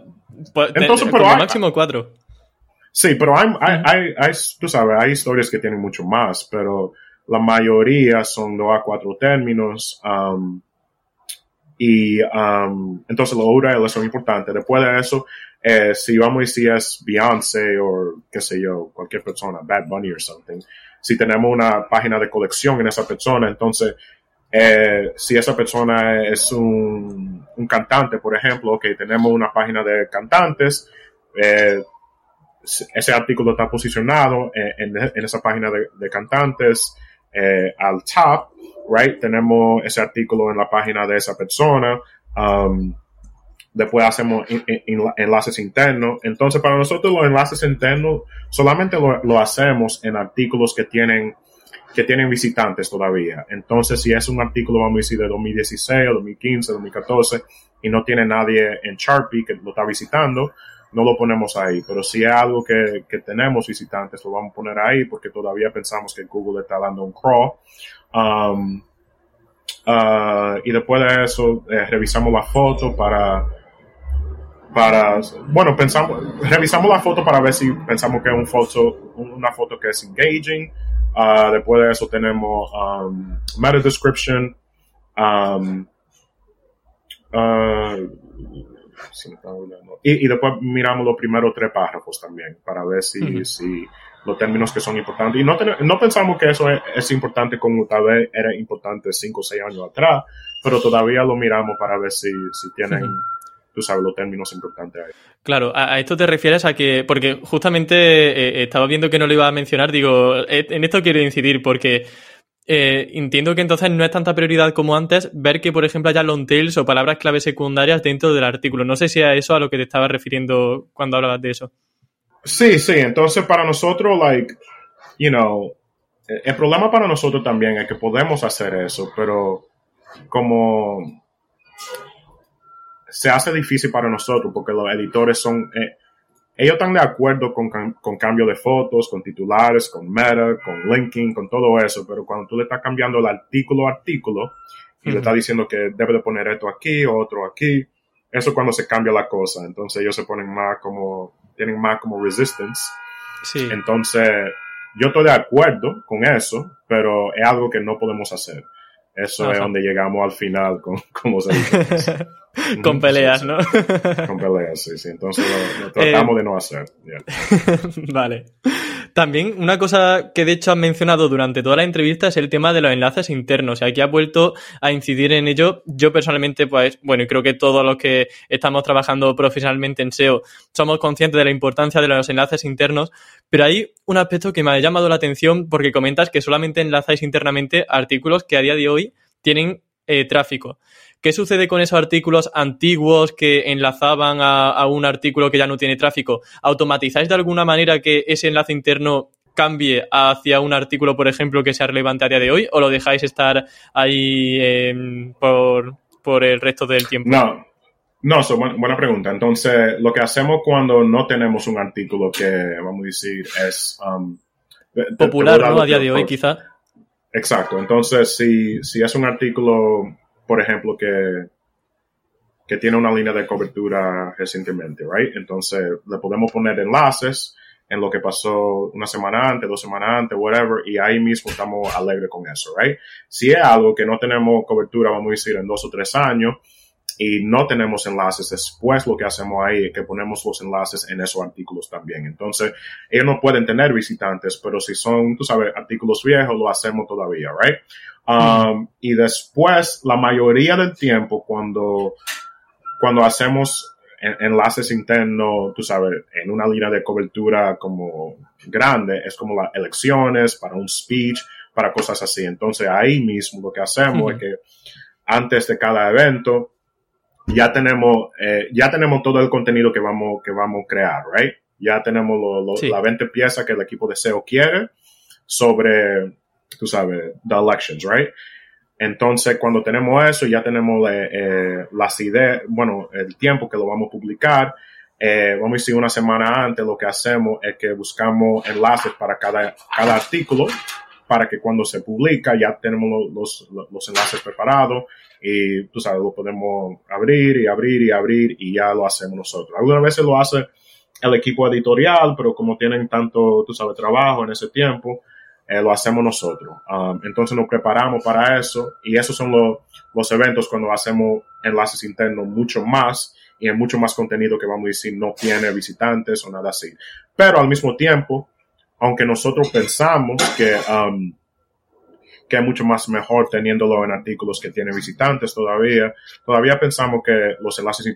entonces, pero hay, máximo cuatro. Sí, pero hay, hay, hay, tú sabes, hay historias que tienen mucho más, pero la mayoría son dos a cuatro términos. Um, y um, entonces los URLs son importantes. Después de eso, eh, si vamos a decir es Beyoncé o qué sé yo, cualquier persona, Bad Bunny or something, si tenemos una página de colección en esa persona, entonces eh, si esa persona es un, cantante, por ejemplo, que tenemos una página de cantantes, eh, ese artículo está posicionado en, esa página de, de cantantes eh, al top, right? Tenemos ese artículo en la página de esa persona. Um, después hacemos enlaces internos. Entonces, para nosotros los enlaces internos solamente lo, lo hacemos en artículos que tienen que tienen visitantes todavía. Entonces, si es un artículo, vamos a decir, de 2016, 2015, 2014, y no tiene nadie en Sharpie que lo está visitando, no lo ponemos ahí. Pero si es algo que, tenemos visitantes, lo vamos a poner ahí porque todavía pensamos que Google está dando un crawl. Um, uh, y después de eso, eh, revisamos la foto para, para, bueno, pensamos, revisamos la foto para ver si pensamos que es un foto, una foto que es engaging, Uh, después de eso tenemos um, meta description. Um, uh, y, y, después miramos los primeros tres párrafos también para ver si, si los términos que son importantes. Y no, no pensamos que eso es, importante como tal vez era importante cinco o seis años atrás, pero todavía lo miramos para ver si, si tienen, tú sabes, los términos importantes ahí. Claro, a, esto te refieres a que, porque justamente eh, estaba viendo que no lo iba a mencionar, digo, eh, en esto quiero incidir porque eh, entiendo que entonces no es tanta prioridad como antes ver que, por ejemplo, haya long tails o palabras clave secundarias dentro del artículo. No sé si a eso a lo que te estaba refiriendo cuando hablabas de eso. Sí, sí. Entonces, para nosotros, like, you know, el problema para nosotros también es que podemos hacer eso, pero como se hace difícil para nosotros porque los editores son, eh, ellos están de acuerdo con, con, cambio de fotos, con titulares, con meta, con linking, con todo eso, pero cuando tú le estás cambiando el artículo a artículo y le estás diciendo que debe de poner esto aquí o otro aquí, eso es cuando se cambia la cosa. Entonces ellos se ponen más como, tienen más como resistance. Sí. Entonces, yo estoy de acuerdo con eso, pero es algo que no podemos hacer. Eso es donde llegamos al final, con, como se dice. con peleas, ¿no? con peleas, sí, sí. Entonces lo, tratamos de no hacer. vale. También una cosa que de hecho has mencionado durante toda la entrevista es el tema de los enlaces internos. Y aquí has vuelto a incidir en ello. Yo personalmente, pues, bueno, y creo que todos los que estamos trabajando profesionalmente en SEO somos conscientes de la importancia de los enlaces internos. Pero hay un aspecto que me ha llamado la atención porque comentas que solamente enlazáis internamente artículos que a día de hoy tienen eh, tráfico. ¿Qué sucede con esos artículos antiguos que enlazaban a, un artículo que ya no tiene tráfico? ¿Automatizáis de alguna manera que ese enlace interno cambie hacia un artículo, por ejemplo, que sea relevante a día de hoy? ¿O lo dejáis estar ahí em, por, el resto del tiempo? No, no, so, buena, pregunta. Entonces, lo que hacemos cuando no tenemos un artículo que, vamos a decir, es... Um, Popular, ¿no? A día de hoy, quizá. Exacto. Entonces, si, si es un artículo por ejemplo, que, que tiene una línea de cobertura recientemente, right? Entonces, le podemos poner enlaces en lo que pasó una semana antes, dos semanas antes, whatever, y ahí mismo estamos alegres con eso, right? Si es algo que no tenemos cobertura, vamos a decir, en dos o tres años, y no tenemos enlaces, después lo que hacemos ahí es que ponemos los enlaces en esos artículos también. Entonces, ellos no pueden tener visitantes, pero si son, tú sabes, artículos viejos, lo hacemos todavía, right? Um, y después, la mayoría del tiempo, cuando, cuando hacemos enlaces internos, tú sabes, en una línea de cobertura como grande, es como las elecciones, para un speech, para cosas así. Entonces ahí mismo lo que hacemos es que antes de cada evento ya tenemos, eh, ya tenemos todo el contenido que vamos, que vamos a crear, right? Ya tenemos lo, las 20 piezas que el equipo de SEO quiere sobre tú sabes, the elections, right? Entonces, cuando tenemos eso, ya tenemos eh, eh, las ideas, bueno, el tiempo que lo vamos a publicar. Eh, vamos a decir una semana antes, lo que hacemos es que buscamos enlaces para cada, cada artículo, para que cuando se publica ya tenemos los, los, enlaces preparados y tú sabes, lo podemos abrir y abrir y abrir y ya lo hacemos nosotros. Algunas veces lo hace el equipo editorial, pero como tienen tanto, tú sabes, trabajo en ese tiempo, eh, lo hacemos nosotros. Um, entonces nos preparamos para eso y esos son los, los eventos cuando hacemos enlaces internos mucho más y en mucho más contenido que vamos a decir no tiene visitantes o nada así. Pero al mismo tiempo, aunque nosotros pensamos que, um, que es mucho más mejor teniéndolo en artículos que tienen visitantes todavía, todavía pensamos que los enlaces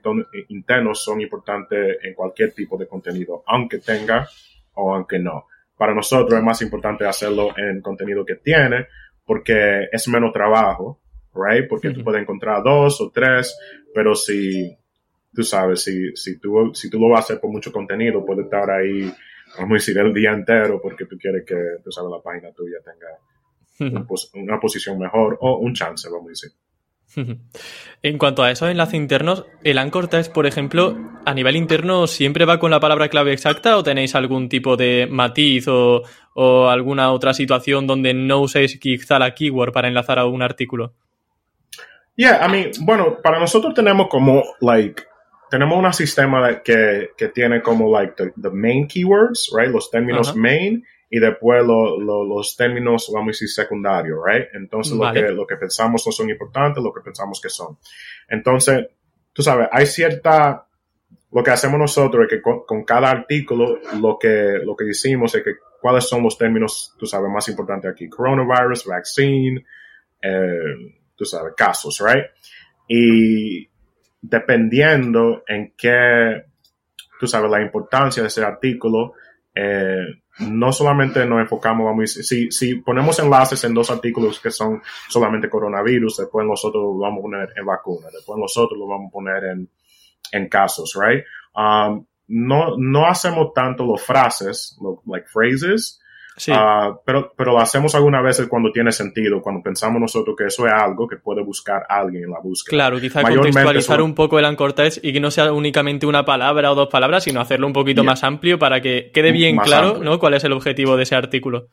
internos son importantes en cualquier tipo de contenido, aunque tenga o aunque no para nosotros es más importante hacerlo en contenido que tiene porque es menos trabajo, right? Porque tú puedes encontrar dos o tres, pero si, tú sabes, si, si, tú, si tú lo vas a hacer por mucho contenido, puedes estar ahí, vamos a decir, el día entero porque tú quieres que, tú sabes, la página tuya tenga una, una posición mejor o un chance, vamos a decir. En cuanto a esos enlaces internos, el Anchor Text, por ejemplo, a nivel interno, ¿siempre va con la palabra clave exacta o tenéis algún tipo de matiz o, alguna otra situación donde no uséis quizá la keyword para enlazar a un artículo? Yeah, I mean, bueno, para nosotros tenemos como, like, tenemos un sistema que, que tiene como, like, the, main keywords, right? Los términos main y después los términos, vamos a decir, secundarios, right? Entonces, lo, que, lo que pensamos no son importantes, lo que pensamos que son. Entonces, tú sabes, hay cierta, lo que hacemos nosotros es que con, cada artículo, lo que, lo que decimos es que cuáles son los términos, tú sabes, más importantes aquí. Coronavirus, vaccine, eh, tú sabes, casos, right? Y dependiendo en qué, tú sabes, la importancia de ese artículo, eh, no solamente nos enfocamos, vamos si, si ponemos enlaces en dos artículos que son solamente coronavirus, después nosotros lo vamos a poner en vacunas, después nosotros lo vamos a poner en, en casos, right? Um, no, no hacemos tanto los frases, lo, like phrases, Sí. Ah, pero, pero lo hacemos algunas veces cuando tiene sentido, cuando pensamos nosotros que eso es algo que puede buscar alguien en la búsqueda. Claro, quizá contextualizar son- un poco el anchor text y que no sea únicamente una palabra o dos palabras, sino hacerlo un poquito Yeah. más amplio para que quede bien Más claro amplio. ¿no? cuál es el objetivo de ese artículo.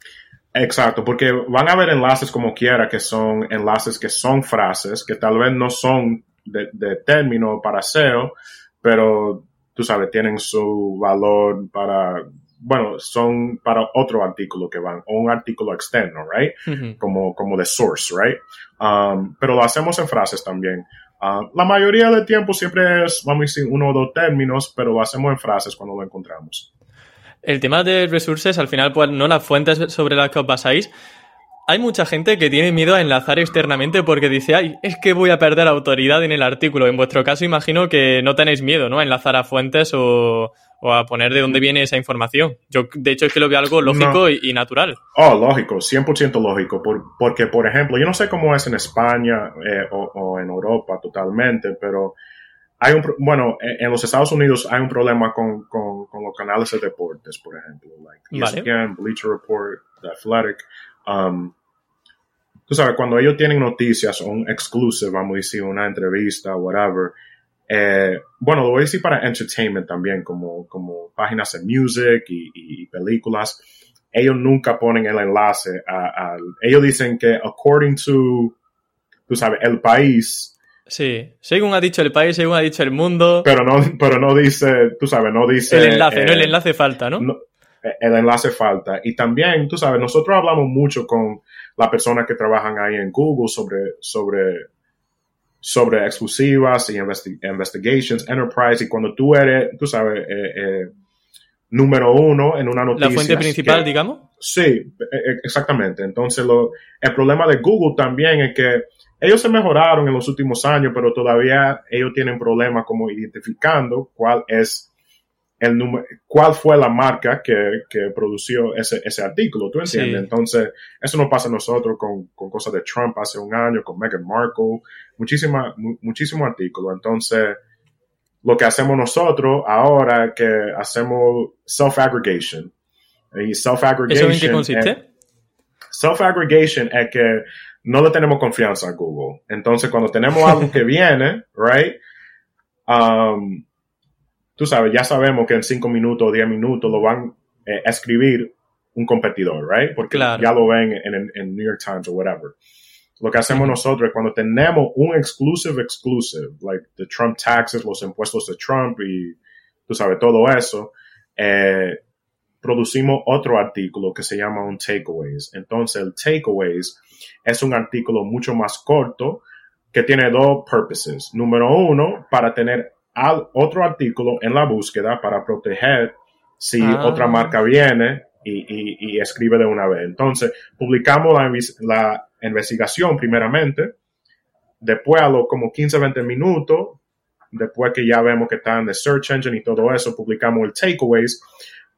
Exacto, porque van a haber enlaces como quiera que son enlaces que son frases, que tal vez no son de, de término para SEO, pero tú sabes, tienen su valor para, bueno, son para otro artículo que van, o un artículo externo, right? Como, como de source, right? Um, pero lo hacemos en frases también. Uh, la mayoría del tiempo siempre es, vamos a decir, uno o dos términos, pero lo hacemos en frases cuando lo encontramos. El tema de resources, al final, pues no las fuentes sobre las que os basáis. Hay mucha gente que tiene miedo a enlazar externamente porque dice, ay, es que voy a perder autoridad en el artículo. En vuestro caso, imagino que no tenéis miedo, ¿no? A enlazar a fuentes o, o a poner de dónde viene esa información. Yo, de hecho, es que lo veo algo lógico No. y, y natural. Oh, lógico, 100% lógico, por- porque, por ejemplo, yo no sé cómo es en España eh, o, o en Europa totalmente, pero hay un, bueno, en, los Estados Unidos hay un problema con, con, con los canales de deportes, por ejemplo, like E Vale. ESPN, Bleacher Report, The Athletic. Um, tú sabes, cuando ellos tienen noticias o un exclusive, vamos a decir, una entrevista, whatever, eh, bueno, lo voy a decir para entertainment también, como, como páginas de music y, y películas. Ellos nunca ponen el enlace a, ellos dicen que according to, tú sabes, el país, Sí. Según ha dicho el país, según ha dicho el mundo. pero no, pero no dice, tú sabes, no dice. el enlace, ¿no? eh, El enlace falta, ¿no? no, eh, el enlace falta. Y también, tú sabes, nosotros hablamos mucho con las personas que trabajan ahí en Google sobre, sobre, sobre exclusivas y investi- investigations, enterprise, y cuando tú eres, tú sabes, eh, eh, número uno en una noticia. La fuente principal, que- digamos. Sí, e- e- exactamente. Entonces, lo, el problema de Google también es que ellos se mejoraron en los últimos años, pero todavía ellos tienen problemas como identificando cuál es el número, cuál fue la marca que, que produció ese, ese artículo, ¿tú entiendes? Sí. Entonces, eso nos pasa a nosotros con, con cosas de Trump hace un año, con Meghan Markle, muchísima, mu- muchísimo artículo. Entonces, lo que hacemos nosotros ahora es que hacemos self-aggregation. Y self-aggregation ¿Eso en qué es- consiste? Self-aggregation es que no le tenemos confianza a Google. Entonces, cuando tenemos algo que viene, right? Um, tú sabes, ya sabemos que en 5 minutos o 10 minutos lo van eh, a escribir un competidor, right? Porque Claro. ya lo ven en, en- en New York Times o whatever. Lo que hacemos nosotros es cuando tenemos un exclusive exclusive, like the Trump taxes, los impuestos de Trump y tú sabes, todo eso, eh, producimos otro artículo que se llama un takeaways. Entonces, el takeaways es un artículo mucho más corto que tiene dos purposes. Número uno, para tener al- otro artículo en la búsqueda para proteger si Ah. otra marca viene y, y- y escribe de una vez. Entonces, publicamos la, investigación primeramente, después a los como 15, 20 minutos, después que ya vemos que está en the search engine y todo eso, publicamos el takeaways.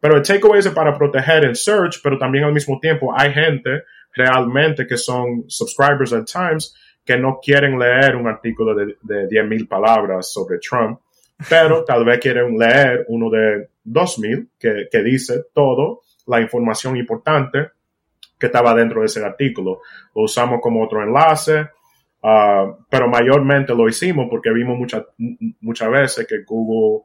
Pero el takeaways es para proteger el search, pero también al mismo tiempo hay gente realmente que son subscribers al Times que no quieren leer un artículo de, de 10.000 palabras sobre Trump, pero tal vez quieren leer uno de 2.000 que, que dice todo la información importante que estaba dentro de ese artículo. Lo usamos como otro enlace, ah, pero mayormente lo hicimos porque vimos muchas muchas veces que Google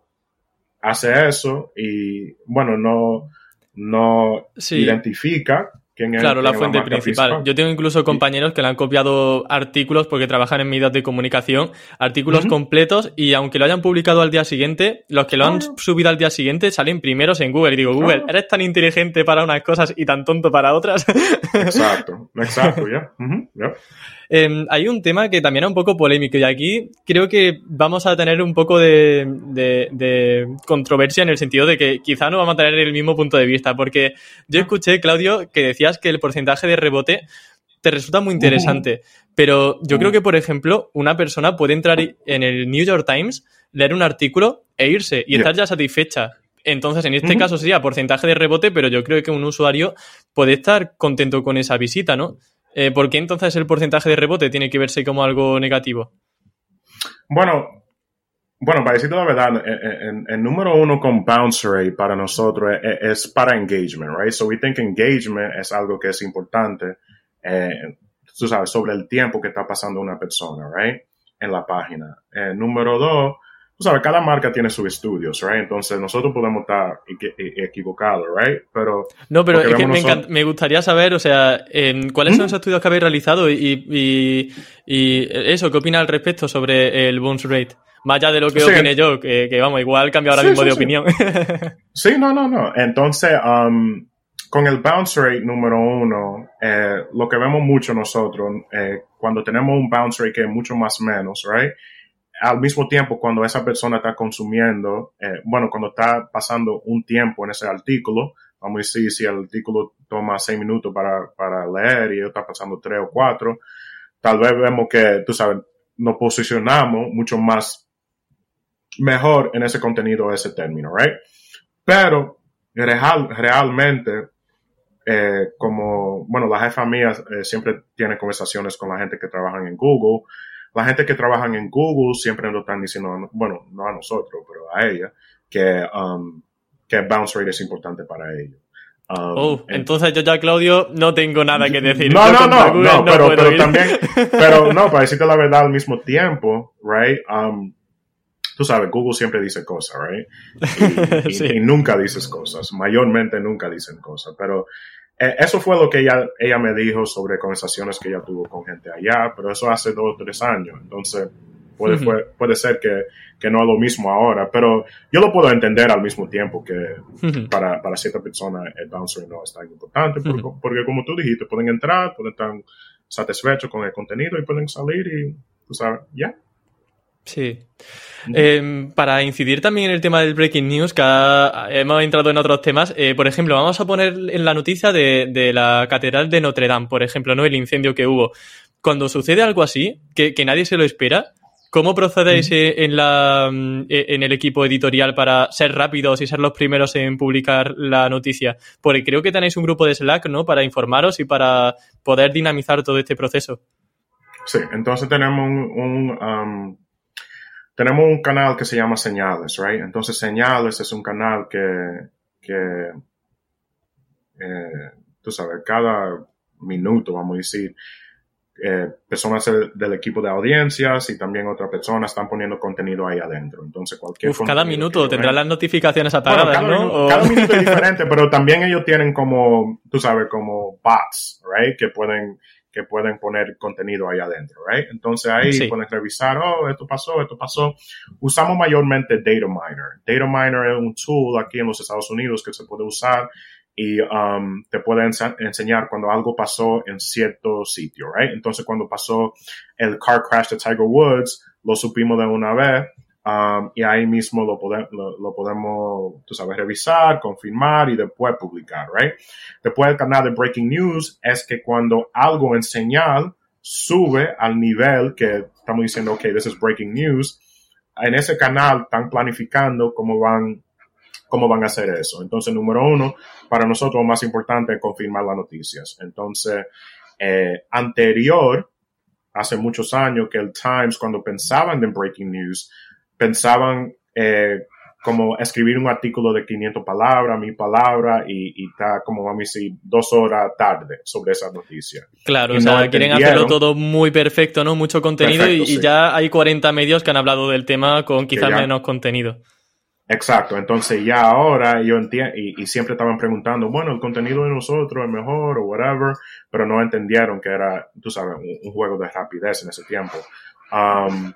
hace eso y, bueno, no, no Sí. identifica quién es Claro, la fuente principal. Yo tengo incluso compañeros que le han copiado artículos porque trabajan en medios de comunicación, artículos completos y aunque lo hayan publicado al día siguiente, los que lo han subido al día siguiente salen primeros en Google. Y digo, Google. ¿eres tan inteligente para unas cosas y tan tonto para otras? Exacto, exacto, ya. Ya. Em, hay un tema que también es un poco polémico y aquí creo que vamos a tener un poco de, de, controversia en el sentido de que quizá no vamos a tener el mismo punto de vista, porque yo escuché, Claudio, que decías que el porcentaje de rebote te resulta muy interesante, pero yo creo que, por ejemplo, una persona puede entrar en el New York Times, leer un artículo e irse y estar ya satisfecha. Entonces, en este caso sería porcentaje de rebote, pero yo creo que un usuario puede estar contento con esa visita, ¿no? Eh, ¿Por qué entonces el porcentaje de rebote tiene que verse como algo negativo? Bueno, bueno, para decirte la verdad, el número uno con bounce rate para nosotros es, para engagement, right? So we think engagement es algo que es importante, eh, tú sabes, sobre el tiempo que está pasando una persona, right? En la página. Eh, número dos, tú sabes, cada marca tiene sus estudios, right? Entonces nosotros podemos estar equivocados, right? Pero... No, pero es que me, gustaría saber, o sea, ¿cuáles son esos estudios que habéis realizado y, eso, qué opina al respecto sobre el bounce rate? Más allá de lo que opine yo, que, vamos, igual cambia ahora mismo de opinión. sí, no, no, no. Entonces, um, con el bounce rate número uno, eh, lo que vemos mucho nosotros, eh, cuando tenemos un bounce rate que es mucho más menos, right? Al mismo tiempo, cuando esa persona está consumiendo, eh, bueno, cuando está pasando un tiempo en ese artículo, vamos a decir, si el artículo toma seis minutos para, para leer y está pasando tres o cuatro, tal vez vemos que, tú sabes, nos posicionamos mucho más mejor en ese contenido, ese término, right? Pero real, realmente, eh, como, bueno, la jefa mía eh, siempre tiene conversaciones con la gente que trabajan en Google la gente que trabaja en Google siempre nos están diciendo, bueno, no a nosotros, pero a ella, que, um, que bounce rate es importante para ellos. Um, oh, entonces yo ya, Claudio, no tengo nada que decir. No, no, no, no, pero, pero también, pero no, para decirte la verdad al mismo tiempo, right? Um, tú sabes, Google siempre dice cosas, right? Y, y, nunca dices cosas, mayormente nunca dicen cosas, pero eso fue lo que ella, ella me dijo sobre conversaciones que ella tuvo con gente allá, pero eso hace dos o tres años. Entonces, puede, puede ser que, que, no es lo mismo ahora, pero yo lo puedo entender al mismo tiempo que para, para cierta persona el bouncer no es tan importante, porque, como tú dijiste, pueden entrar, pueden estar satisfechos con el contenido y pueden salir y, tú sabes, ya. Sí. Em, para incidir también en el tema del breaking news, que hemos entrado en otros temas, eh, por ejemplo, vamos a poner en la noticia de, la Catedral de Notre Dame, por ejemplo, ¿no? El incendio que hubo. Cuando sucede algo así, que, nadie se lo espera, ¿cómo procedéis en, la, mm, e, en el equipo editorial para ser rápidos y ser los primeros en publicar la noticia? Porque creo que tenéis un grupo de Slack, ¿no? Para informaros y para poder dinamizar todo este proceso. Sí, entonces tenemos un, um, tenemos un canal que se llama Señales, right? Entonces Señales es un canal que, que eh, tú sabes, cada minuto, vamos a decir, eh, personas del equipo de audiencias y también otras personas están poniendo contenido ahí adentro. Entonces, cualquier. Uf, cada minuto tendrán las notificaciones apagadas, cada, ¿no? cada minuto es diferente, pero también ellos tienen como, tú sabes, como bots, right? Que pueden que pueden poner contenido ahí adentro, right? Entonces ahí pueden revisar, oh, esto pasó, esto pasó. Usamos mayormente Data Miner. Data Miner es un tool aquí en los Estados Unidos que se puede usar y um, te puede enseñar cuando algo pasó en cierto sitio, right? Entonces cuando pasó el car crash de Tiger Woods, lo supimos de una vez Y ahí mismo lo, podemos, revisar, confirmar y después publicar, right? Después el canal de Breaking News es que cuando algo en señal sube al nivel que estamos diciendo, ok, this is breaking news, en ese canal están planificando cómo van, cómo van a hacer eso. Entonces, número uno, para nosotros lo más importante es confirmar las noticias. Entonces, eh, anterior, hace muchos años que el Times, cuando pensaban en breaking news, pensaban eh, como escribir un artículo de 500 palabras, 1000 palabras y, está como vamos a decir dos horas tarde sobre esa noticia. Claro, o sea, quieren hacerlo todo muy perfecto, ¿no? Mucho contenido y, ya hay 40 medios que han hablado del tema con quizás menos contenido. Exacto, entonces ya ahora yo entiendo, y, siempre estaban preguntando, bueno, el contenido de nosotros es mejor o whatever, pero no entendieron que era, tú sabes, un, juego de rapidez en ese tiempo. Um,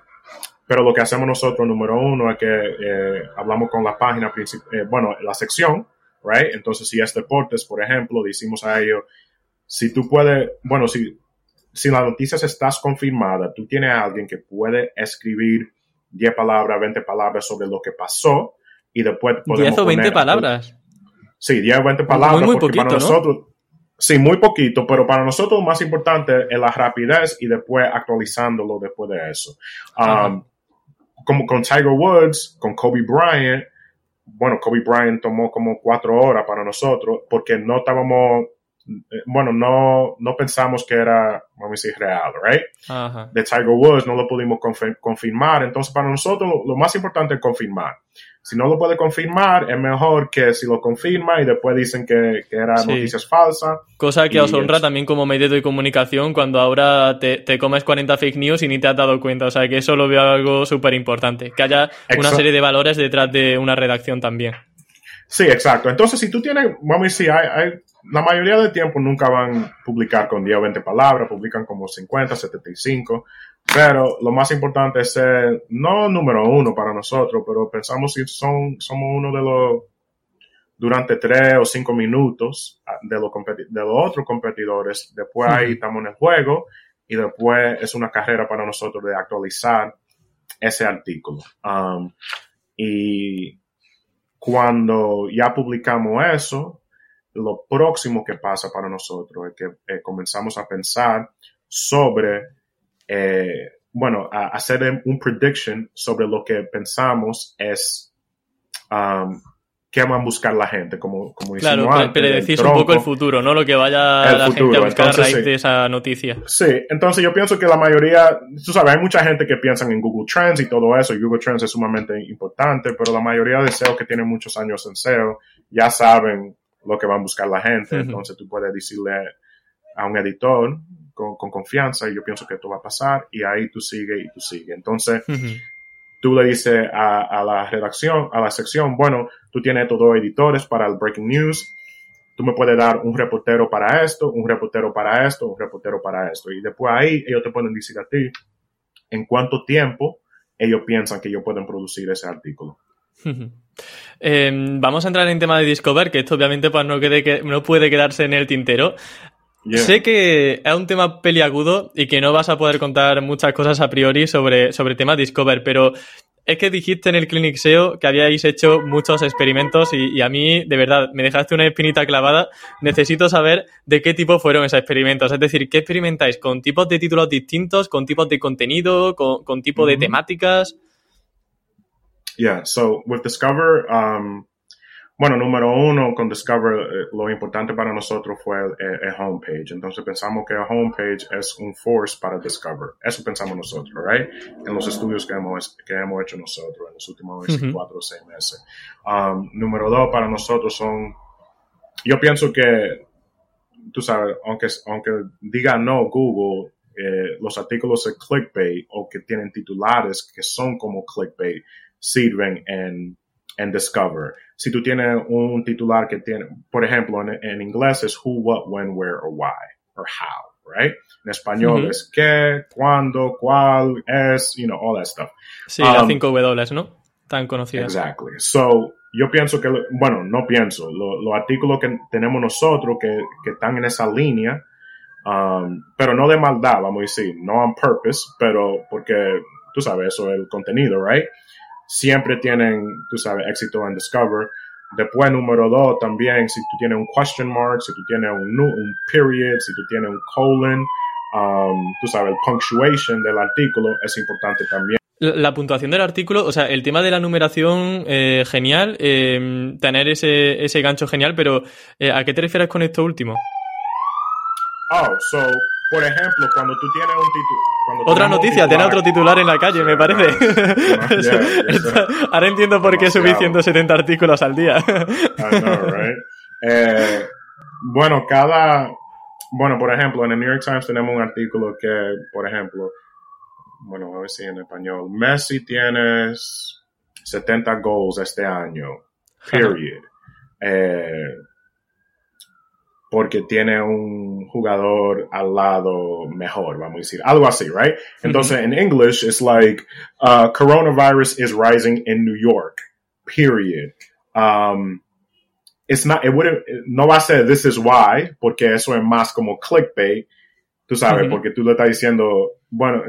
pero lo que hacemos nosotros, número uno, es que eh, hablamos con la página principal, eh, bueno, la sección, right? Entonces, si es deportes, por ejemplo, decimos a ellos, si tú puedes, bueno, si, si la noticia estás confirmada, tú tienes a alguien que puede escribir 10 palabras, 20 palabras sobre lo que pasó y después podemos 10 o 20 palabras. Sí, 10 o 20 palabras. Muy, muy poquito, para nosotros, Sí, muy poquito, pero para nosotros lo más importante es la rapidez y después actualizándolo después de eso. Um, como con Tiger Woods, con Kobe Bryant, bueno, Kobe Bryant tomó como cuatro horas para nosotros porque no estábamos eh, bueno, no, no pensamos que era, vamos a decir, real, right? De Tiger Woods no lo pudimos confirmar. Entonces, para nosotros lo, más importante es confirmar. Si no lo puede confirmar, es mejor que si lo confirma y después dicen que, que era noticias falsas. Cosa que os honra también como medio de comunicación cuando ahora te, te, comes 40 fake news y ni te has dado cuenta. O sea, que eso lo veo algo súper importante. Que haya una serie de valores detrás de una redacción también. Sí, exacto. Entonces, si tú tienes, vamos a decir, hay la mayoría del tiempo nunca van a publicar con 10 o 20 palabras, publican como 50, 75, pero lo más importante es ser, no número uno para nosotros, pero pensamos si son, somos uno de los, durante 3 o 5 minutos ah, de los, de los otros competidores, después ahí estamos en el juego y después es una carrera para nosotros de actualizar ese artículo. Um, y cuando ya publicamos eso, lo próximo que pasa para nosotros es que eh, comenzamos a pensar sobre, eh, bueno, a hacer un prediction sobre lo que pensamos es um, qué van a buscar la gente, como, como Claro, pero decís un poco el futuro, ¿no? Lo que vaya la gente a buscar a raíz de esa noticia. Sí, entonces yo pienso que la mayoría, tú sabes, hay mucha gente que piensa en Google Trends y todo eso, y Google Trends es sumamente importante, pero la mayoría de SEO que tienen muchos años en SEO ya saben lo que van a buscar la gente. Entonces tú puedes decirle a un editor con, confianza y yo pienso que esto va a pasar y ahí tú sigues y tú sigues. Entonces tú le dices a, la redacción, a la sección, bueno, tú tienes todos editores para el breaking news. Tú me puedes dar un reportero para esto, un reportero para esto, un reportero para esto. Y después ahí ellos te pueden decir a ti en cuánto tiempo ellos piensan que ellos pueden producir ese artículo. Em, vamos a entrar en tema de Discover, que esto obviamente pues, no, quede, no puede quedarse en el tintero. Sé que es un tema peliagudo y que no vas a poder contar muchas cosas a priori sobre, sobre tema Discover, pero es que dijiste en el Clinic SEO que habíais hecho muchos experimentos y, y, a mí, de verdad, me dejaste una espinita clavada. Necesito saber de qué tipo fueron esos experimentos. Es decir, ¿qué experimentáis? ¿Con tipos de títulos distintos? ¿Con tipos de contenido? ¿Con, con tipo de temáticas? Yeah, so with Discover, um, bueno, número uno, con Discover, eh, lo importante para nosotros fue el, homepage. Entonces pensamos que el homepage es un force para Discover. Eso pensamos nosotros, right? En los estudios que hemos, que hemos hecho nosotros en los últimos cuatro o seis meses. Um, número dos, para nosotros son, yo pienso que, tú sabes, aunque, aunque diga no Google, eh, los artículos de clickbait o que tienen titulares que son como clickbait, sirven en, en Discover. Si tú tienes un titular que tiene, por ejemplo, en, en inglés es who, what, when, where, or why, or how, right? En español es qué, cuándo, cuál, es, you know, all that stuff. Sí, las um, cinco W, ¿no? Tan conocidas. Exactly. So, yo pienso que, bueno, no pienso, los artículos que tenemos nosotros que, que están en esa línea, um, pero no de maldad, vamos a decir, no on purpose, pero porque, tú sabes, eso es el contenido, right? Siempre tienen, tú sabes, éxito en Discover. Después, número dos, también, si tú tienes un question mark, si tú tienes un, un period, si tú tienes un colon, um, tú sabes, el punctuation del artículo es importante también. La, puntuación del artículo, o sea, el tema de la numeración, eh, genial, eh, tener ese, ese gancho genial, pero eh, ¿a qué te refieres con esto último? Oh, so, por ejemplo, cuando tú tienes un título. Otra noticia, tiene otro titular en la calle, me parece. Ahora entiendo por qué subí 170 artículos al día. I know, right? Eh, bueno, cada. Bueno, por ejemplo, en el New York Times tenemos un artículo que, por ejemplo, bueno, a ver si en español. Messi tiene 70 goals este año. Period. Eh, porque tiene un jugador al lado mejor, vamos a decir, algo así, right? Entonces, en English, it's like, uh, coronavirus is rising in New York, period. Um, it's not, it wouldn't, no va a ser this is why, porque eso es más como clickbait. Tú sabes, porque tú le estás diciendo, bueno,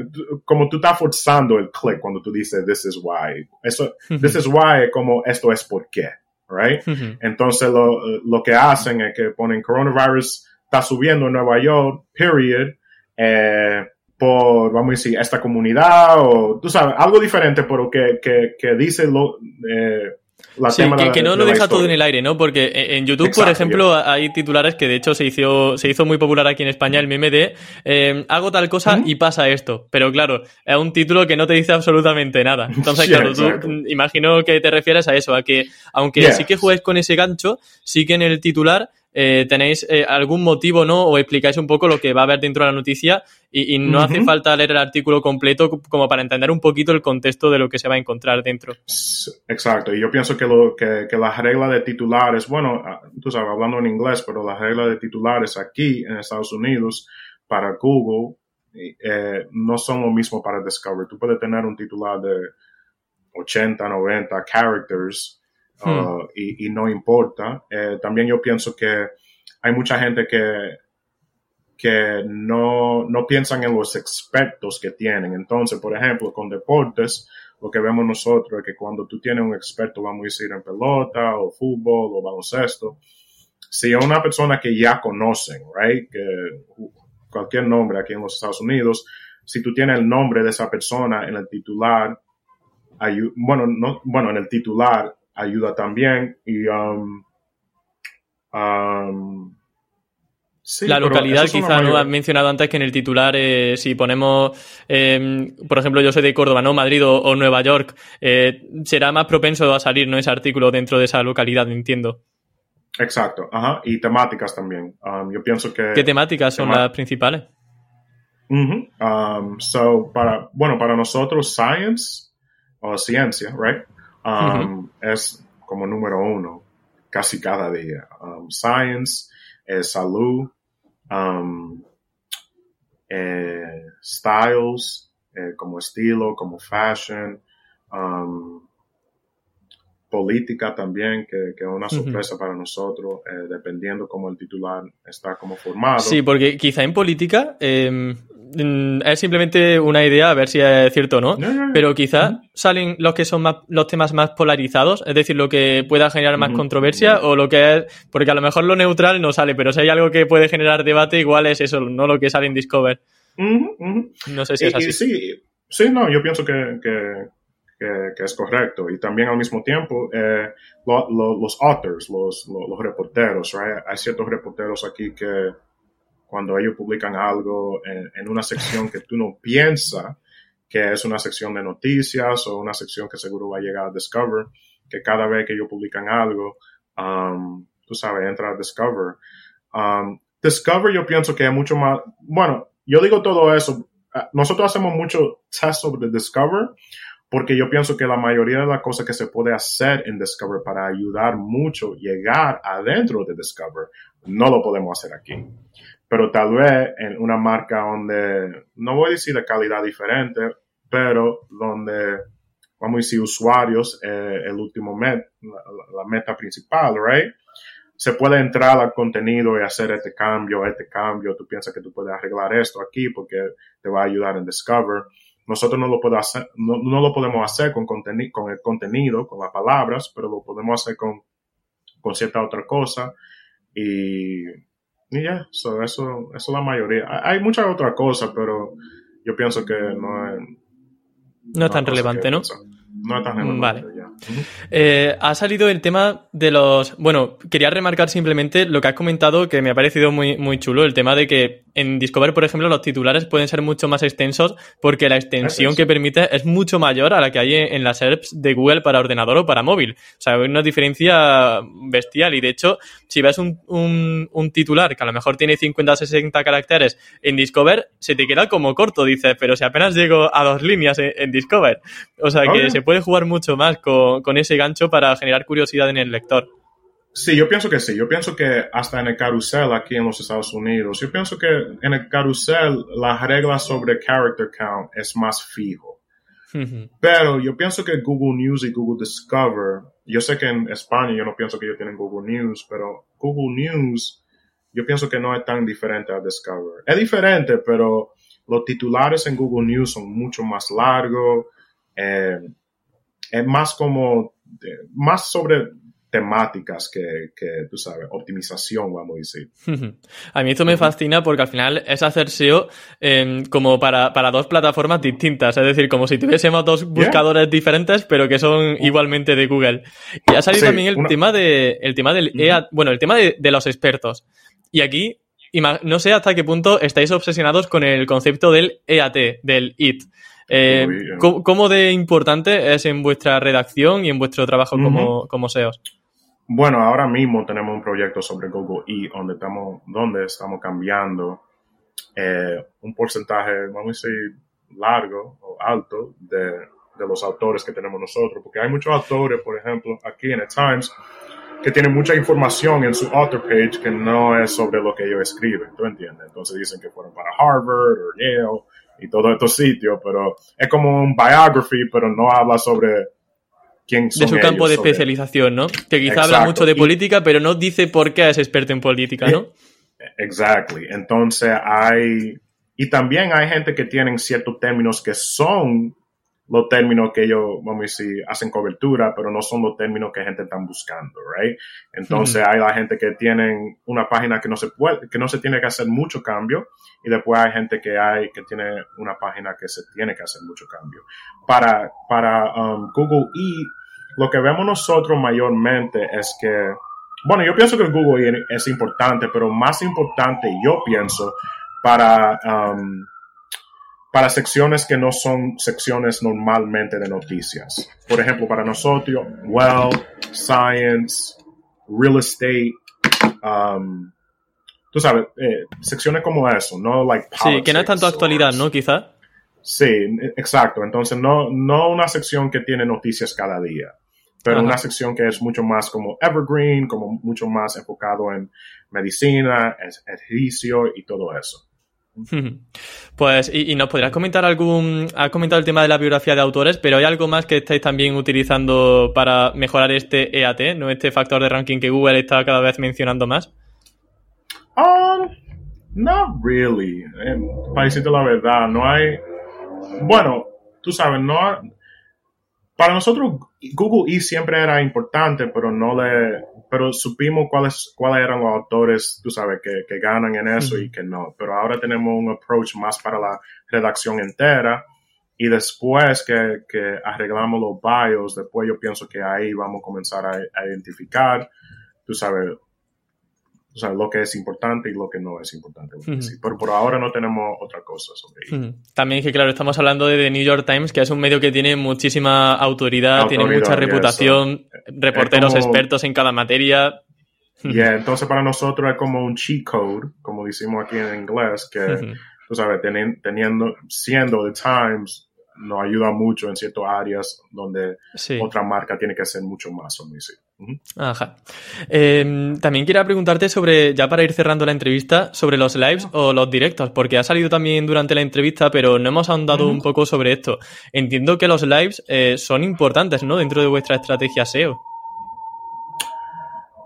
como tú estás forzando el click cuando tú dices, this is why. Eso, this is why, como esto es por qué, right? Entonces lo, lo que hacen es que ponen coronavirus está subiendo en Nueva York, period, eh, por, vamos a decir, esta comunidad o, tú sabes, algo diferente, pero que, que, que dice lo, eh, sí, que, no lo deja todo en el aire, ¿no? Porque en YouTube, por ejemplo, hay titulares que de hecho se hizo, se hizo muy popular aquí en España el meme de eh, hago tal cosa y pasa esto. Pero claro, es un título que no te dice absolutamente nada. Entonces, claro, tú imagino que te refieres a eso, a que aunque sí que juegues con ese gancho, sí que en el titular eh, tenéis eh, algún motivo, ¿no? O explicáis un poco lo que va a haber dentro de la noticia y, no hace falta leer el artículo completo como para entender un poquito el contexto de lo que se va a encontrar dentro. Exacto, y yo pienso que, lo, que, que las reglas de titulares, bueno, ah, tú sabes, hablando en inglés, pero las reglas de titulares aquí en Estados Unidos para Google eh, no son lo mismo para Discover. Tú puedes tener un titular de 80, 90 characters Hmm. Uh, y, no importa. Eh, también yo pienso que hay mucha gente que, que no, no piensan en los expertos que tienen. Entonces, por ejemplo, con deportes, lo que vemos nosotros es que cuando tú tienes un experto, vamos a decir, en pelota o fútbol o baloncesto, si es una persona que ya conocen, right, que cualquier nombre aquí en los Estados Unidos, si tú tienes el nombre de esa persona en el titular, bueno, no, bueno, en el titular ayuda también. Y, um, um, la localidad quizá no has mencionado antes que en el titular eh, si ponemos em, por ejemplo yo soy de Córdoba no Madrid o, Nueva York eh, será más propenso a salir no ese artículo dentro de esa localidad entiendo. Exacto ajá y temáticas también. Um, yo pienso que qué temáticas son las principales so para bueno para nosotros science o ciencia right Um, es como número uno casi cada día. Um, science, eh, salud, um, eh, styles, eh, como estilo, como fashion, política también, que, es una sorpresa para nosotros, dependiendo cómo el titular está como formado. Sí, porque quizá en política em, es simplemente una idea, a ver si es cierto o no, pero quizás salen los que son más, los temas más polarizados, es decir, lo que pueda generar más controversia o lo que es, porque a lo mejor lo neutral no sale, pero si hay algo que puede generar debate, igual es eso, no lo que sale en Discover. No sé si es así. sí, sí, no, yo pienso que, que, es correcto. Y también al mismo tiempo, eh, los authors, los, los, reporteros, hay ciertos reporteros aquí que cuando ellos publican algo en, una sección que tú no piensas que es una sección de noticias o una sección que seguro va a llegar a Discover, que cada vez que ellos publican algo, um, tú sabes, entra a Discover. Um, Discover yo pienso que es mucho más, bueno, yo digo todo eso, ah, nosotros hacemos mucho test sobre Discover, porque yo pienso que la mayoría de las cosas que se puede hacer en Discover para ayudar mucho llegar adentro de Discover, no lo podemos hacer aquí pero tal vez en una marca donde, no voy a decir de calidad diferente, pero donde, vamos a decir, usuarios, eh, el último met, la, meta principal, right? Se puede entrar al contenido y hacer este cambio, este cambio, tú piensas que tú puedes arreglar esto aquí porque te va a ayudar en Discover. Nosotros no lo, podemos hacer, no, no lo podemos hacer con, con el contenido, con las palabras, pero lo podemos hacer con, con cierta otra cosa. Y y ya, eso, eso es la mayoría. Hay muchas otras cosas, pero yo pienso que no es... No es tan relevante, ¿no? No es tan relevante. Vale. Eh, ha salido el tema de los. Bueno, quería remarcar simplemente lo que has comentado que me ha parecido muy, muy chulo, el tema de que en Discover, por ejemplo, los titulares pueden ser mucho más extensos porque la extensión que permite es mucho mayor a la que hay en las SERPs de Google para ordenador o para móvil. O sea, hay una diferencia bestial y de hecho, si ves un, un, titular que a lo mejor tiene 50 o 60 caracteres en Discover, se te queda como corto, dices, pero si apenas llego a dos líneas en, Discover. O sea, que se puede jugar mucho más con con, ese gancho para generar curiosidad en el lector. Sí, yo pienso que sí. Yo pienso que hasta en el carrusel aquí en los Estados Unidos, yo pienso que en el carrusel la regla sobre character count es más fijo. Pero yo pienso que Google News y Google Discover, yo sé que en España yo no pienso que ellos tienen Google News, pero Google News yo pienso que no es tan diferente a Discover. Es diferente, pero los titulares en Google News son mucho más largos. Eh, es más como, más sobre temáticas que, que, tú sabes, optimización, vamos a decir. a mí esto me fascina porque al final es hacer SEO em, como para, para, dos plataformas distintas, es decir, como si tuviésemos dos buscadores diferentes, pero que son igualmente de Google. Y ha salido también el tema de, el tema del EA, bueno, el tema de, de los expertos. Y aquí, no sé hasta qué punto estáis obsesionados con el concepto del EAT, del IT. Eh, ¿cómo, de importante es en vuestra redacción y en vuestro trabajo como, como SEOs? Bueno, ahora mismo tenemos un proyecto sobre Google E donde estamos, donde estamos cambiando eh, un porcentaje, vamos a decir, largo o alto de, de, los autores que tenemos nosotros, porque hay muchos autores, por ejemplo, aquí en The Times, que tienen mucha información en su author page que no es sobre lo que ellos escriben, ¿tú entiendes? Entonces dicen que fueron para Harvard o Yale y todos estos sitios, pero es como un biography, pero no habla sobre de su campo de especialización, ¿no? Que quizá habla mucho de política, pero no dice por qué es experto en política, ¿no? Exactly. Entonces hay... Y también hay gente que tienen ciertos términos que son los términos que ellos, vamos a decir, hacen cobertura, pero no son los términos que gente está buscando, right? Entonces hay la gente que tienen una página que no se puede, que no se tiene que hacer mucho cambio, y después hay gente que hay, que tiene una página que se tiene que hacer mucho cambio. Para, para um, Google y lo que vemos nosotros mayormente es que, bueno, yo pienso que Google es importante, pero más importante, yo pienso, para, um, para secciones que no son secciones normalmente de noticias. Por ejemplo, para nosotros, well, science, real estate, um, tú sabes, eh, secciones como eso, no like Sí, que no es tanto actualidad, ¿no? Quizá. Sí, exacto. Entonces, no, no una sección que tiene noticias cada día pero una sección que es mucho más como evergreen, como mucho más enfocado en medicina, ejercicio y todo eso. Pues, y, nos podrías comentar algún, has comentado el tema de la biografía de autores, pero ¿hay algo más que estáis también utilizando para mejorar este EAT, no este factor de ranking que Google está cada vez mencionando más? Um, not really. Eh, para decirte la verdad, no hay, bueno, tú sabes, no, para nosotros Google E siempre era importante, pero no le, pero supimos cuáles, cuáles eran los autores, tú sabes, que, que ganan en eso y que no. Pero ahora tenemos un approach más para la redacción entera y después que, que arreglamos los bios, después yo pienso que ahí vamos a comenzar a, a identificar, tú sabes, o sea, lo que es importante y lo que no es importante. Pero por ahora no tenemos otra cosa sobre ello. También que, claro, estamos hablando de The New York Times, que es un medio que tiene muchísima autoridad, tiene mucha reputación, reporteros expertos en cada materia. Y entonces para nosotros es como un cheat code, como decimos aquí en inglés, que, tú sabes, teniendo, siendo The Times, nos ayuda mucho en ciertas áreas donde otra marca tiene que ser mucho más, Ajá. Em, también quería preguntarte sobre, ya para ir cerrando la entrevista, sobre los lives o los directos, porque ha salido también durante la entrevista, pero no hemos ahondado un poco sobre esto. Entiendo que los lives eh, son importantes, ¿no? Dentro de vuestra estrategia SEO.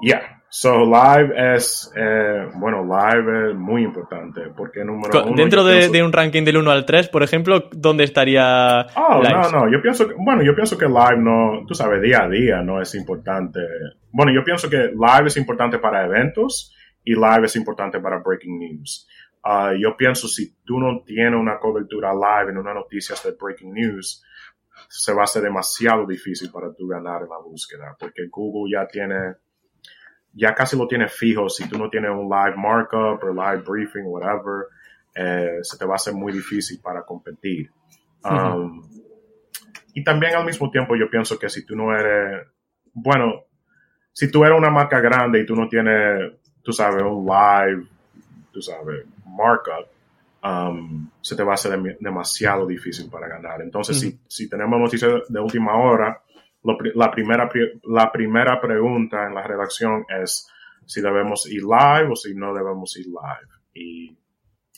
Ya, So, live es, eh, bueno, live es muy importante porque número uno, Dentro de, un ranking del 1 al 3, por ejemplo, ¿dónde estaría Oh, no, no, yo pienso que, bueno, yo pienso que live no, tú sabes, día a día no es importante. Bueno, yo pienso que live es importante para eventos y live es importante para breaking news. Ah, yo pienso si tú no tienes una cobertura live en una noticia de breaking news, se va a hacer demasiado difícil para tú ganar en la búsqueda porque Google ya tiene ya casi lo tienes fijo. Si tú no tienes un live markup o live briefing, whatever, eh, se te va a hacer muy difícil para competir. Um, y también al mismo tiempo yo pienso que si tú no eres, bueno, si tú eres una marca grande y tú no tienes, tú sabes, un live, tú sabes, markup, um, se te va a hacer demasiado difícil para ganar. Entonces, si, si tenemos noticias de última hora, la, primera, la primera pregunta en la redacción es si debemos ir live o si no debemos ir live. Y,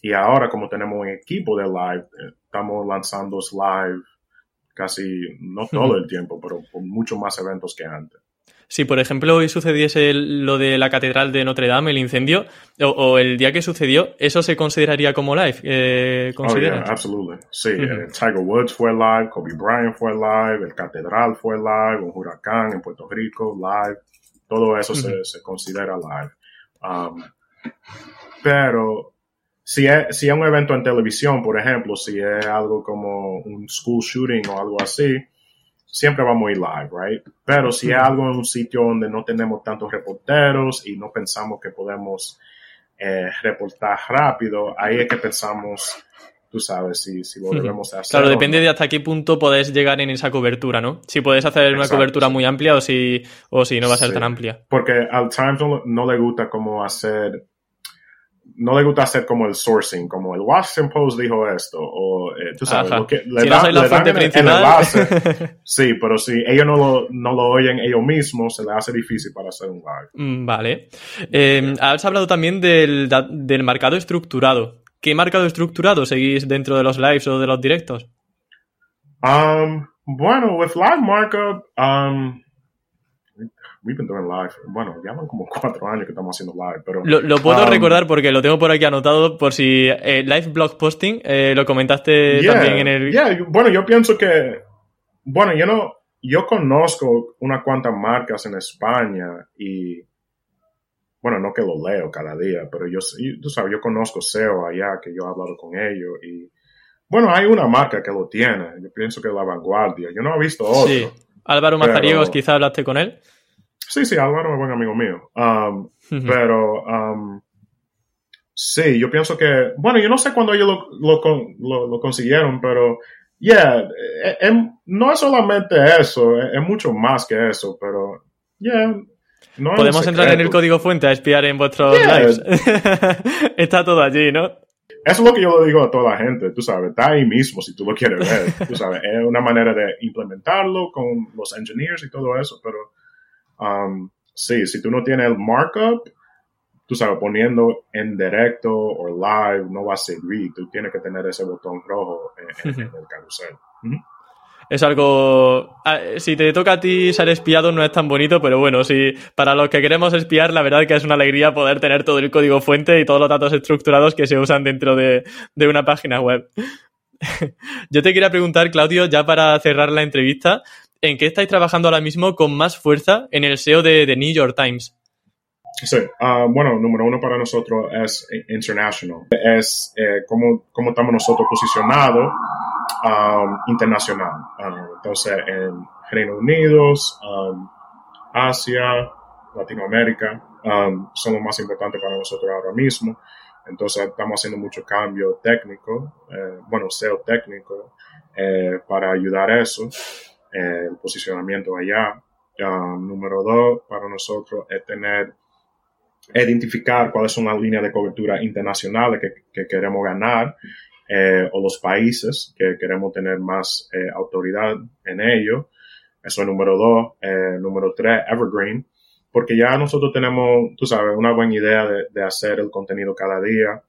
y ahora, como tenemos un equipo de live, eh, estamos lanzando live casi, no todo el tiempo, pero con muchos más eventos que antes. Si por ejemplo hoy sucediese lo de la catedral de Notre Dame, el incendio, o, el día que sucedió, ¿eso se consideraría como live? Eh, oh, yeah, absolutely. Sí, eh, Tiger Woods fue live, Kobe Bryant fue live, el catedral fue live, un huracán en Puerto Rico, live. Todo eso se, se, considera live. Um, pero si es, si es un evento en televisión, por ejemplo, si es algo como un school shooting o algo así, siempre vamos a ir live, right? Pero si es algo en un sitio donde no tenemos tantos reporteros y no pensamos que podemos eh, reportar rápido, ahí es que pensamos, tú sabes, si, si lo debemos hacer. Claro, depende de hasta qué punto podés llegar en esa cobertura, ¿no? Si puedes hacer una cobertura muy amplia o si, o si no va a ser tan amplia. Porque al Times no le gusta como hacer no le gusta hacer como el sourcing, como el Washington Post dijo esto, o eh, tú sabes, lo que le, da, la fuente principal. sí, pero si ellos no lo, no lo oyen ellos mismos, se les hace difícil para hacer un live. Mm, vale. Eh, has hablado también del, del marcado estructurado. ¿Qué marcado estructurado seguís dentro de los lives o de los directos? Um, bueno, with live markup, um, we've been doing live. Bueno, ya van como cuatro años que estamos haciendo live, pero... Lo, puedo um, recordar porque lo tengo por aquí anotado por si eh, live blog posting, eh, lo comentaste también en el... Yeah, bueno, yo pienso que... Bueno, yo no... Yo conozco unas cuantas marcas en España y... Bueno, no que lo leo cada día, pero yo, tú sabes, yo conozco SEO allá, que yo he hablado con ellos y... Bueno, hay una marca que lo tiene. Yo pienso que es la vanguardia. Yo no he visto otro. Sí. Álvaro Mazariegos, quizá hablaste con él. Sí, sí, Álvaro es buen amigo mío. Um, pero um, sí, yo pienso que, bueno, yo no sé cuándo ellos lo, lo, consiguieron, pero yeah, eh, eh, no es solamente eso, es, mucho más que eso, pero yeah. No Podemos entrar en el código fuente a espiar en vuestros lives. Está todo allí, ¿no? Eso es lo que yo le digo a toda la gente, tú sabes, está ahí mismo si tú lo quieres ver, tú sabes, es una manera de implementarlo con los engineers y todo eso, pero Um, sí, si tú no tienes el markup, tú sabes, poniendo en directo o live no va a servir. Tú tienes que tener ese botón rojo en, el carrusel. Es algo. Ah, si te toca a ti ser espiado, no es tan bonito, pero bueno, si para los que queremos espiar, la verdad que es una alegría poder tener todo el código fuente y todos los datos estructurados que se usan dentro de, de una página web. Yo te quería preguntar, Claudio, ya para cerrar la entrevista, ¿en qué estáis trabajando ahora mismo con más fuerza en el SEO de, The New York Times? Sí, ah, bueno, número uno para nosotros es international, es eh, cómo, estamos nosotros posicionados um, internacional. Ah, entonces, en Reino Unido, Asia, Latinoamérica, um, son los más importantes para nosotros ahora mismo. Entonces, estamos haciendo mucho cambio técnico, eh, bueno, SEO técnico, eh, para ayudar a eso el posicionamiento allá. número dos, para nosotros es tener, identificar cuáles son las líneas de cobertura internacionales que, queremos ganar eh, o los países que queremos tener más eh, autoridad en ello. Eso es número dos. Eh, número tres, Evergreen, porque ya nosotros tenemos, tú sabes, una buena idea de, hacer el contenido cada día.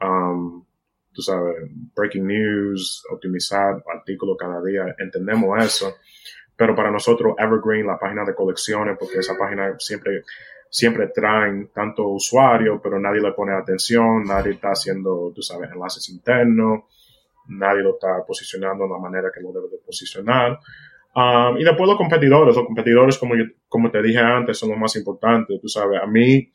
Um, tú sabes, breaking news, optimizar artículos cada día, entendemos eso. Pero para nosotros, Evergreen, la página de colecciones, porque esa página siempre, siempre traen tanto usuarios, pero nadie le pone atención, nadie está haciendo, tú sabes, enlaces internos, nadie lo está posicionando de la manera que lo debe de posicionar. Um, y después los competidores, los competidores, como, como te dije antes, son los más importantes, tú sabes, a mí,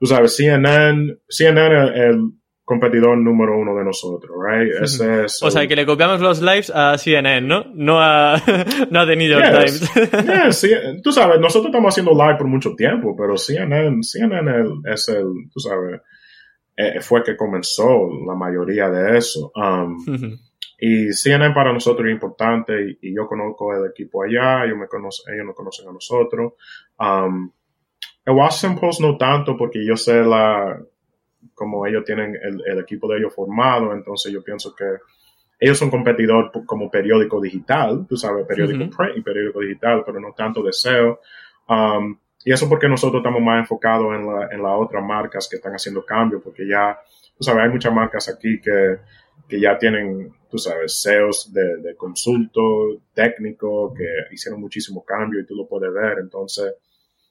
tú sabes, CNN, CNN, el, competidor número uno de nosotros, right? Ese es o sea, que le copiamos los lives a CNN, ¿no? No a, no a The New York Times. sí, tú sabes, nosotros estamos haciendo live por mucho tiempo, pero CNN, CNN es el, tú sabes, eh, fue que comenzó la mayoría de eso. Um, y CNN para nosotros es importante y, yo conozco el equipo allá, ellos, me conocen, ellos nos conocen a nosotros. Um, el Washington Post no tanto porque yo sé la, como ellos tienen el, equipo de ellos formado, entonces yo pienso que ellos son competidor como periódico digital, tú sabes, periódico print y periódico digital, pero no tanto de SEO. Um, y eso porque nosotros estamos más enfocados en, la, en las otras marcas que están haciendo cambios, porque ya, tú sabes, hay muchas marcas aquí que que ya tienen, tú sabes, SEOs de, de consulto técnico, que hicieron muchísimos cambios y tú lo puedes ver. Entonces,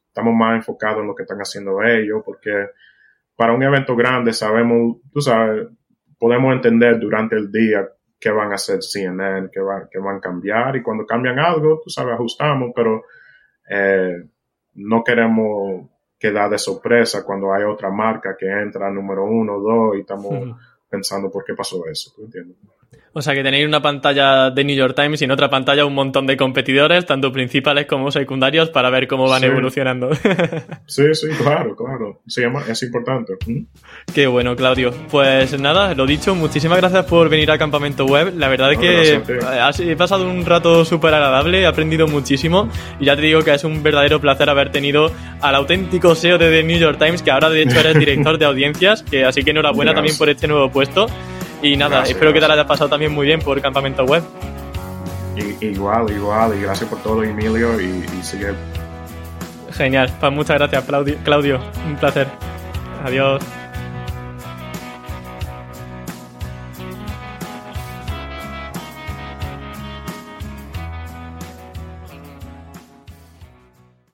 estamos más enfocados en lo que están haciendo ellos, porque para un evento grande sabemos, tú sabes, podemos entender durante el día qué van a hacer CNN, qué, va, qué van a cambiar, y cuando cambian algo, tú sabes, ajustamos, pero eh, no queremos quedar de sorpresa cuando hay otra marca que entra número uno, dos, y estamos pensando por qué pasó eso, ¿tú entiendes? O sea que tenéis una pantalla de New York Times y en otra pantalla un montón de competidores, tanto principales como secundarios, para ver cómo van evolucionando. sí, sí, claro, claro. Se llama, es importante. Qué bueno, Claudio. Pues nada, lo dicho, muchísimas gracias por venir a Campamento Web. La verdad es que he pasado un rato súper agradable, he aprendido muchísimo y ya te digo que es un verdadero placer haber tenido al auténtico SEO de The New York Times, que ahora de hecho eres director de audiencias, que así que enhorabuena también por este nuevo puesto. Y nada, espero que te la hayas pasado también muy bien por Campamento Web. igual, igual, y gracias por todo, Emilio, y, sigue. Genial, pues muchas gracias, Claudio. Un placer. Adiós.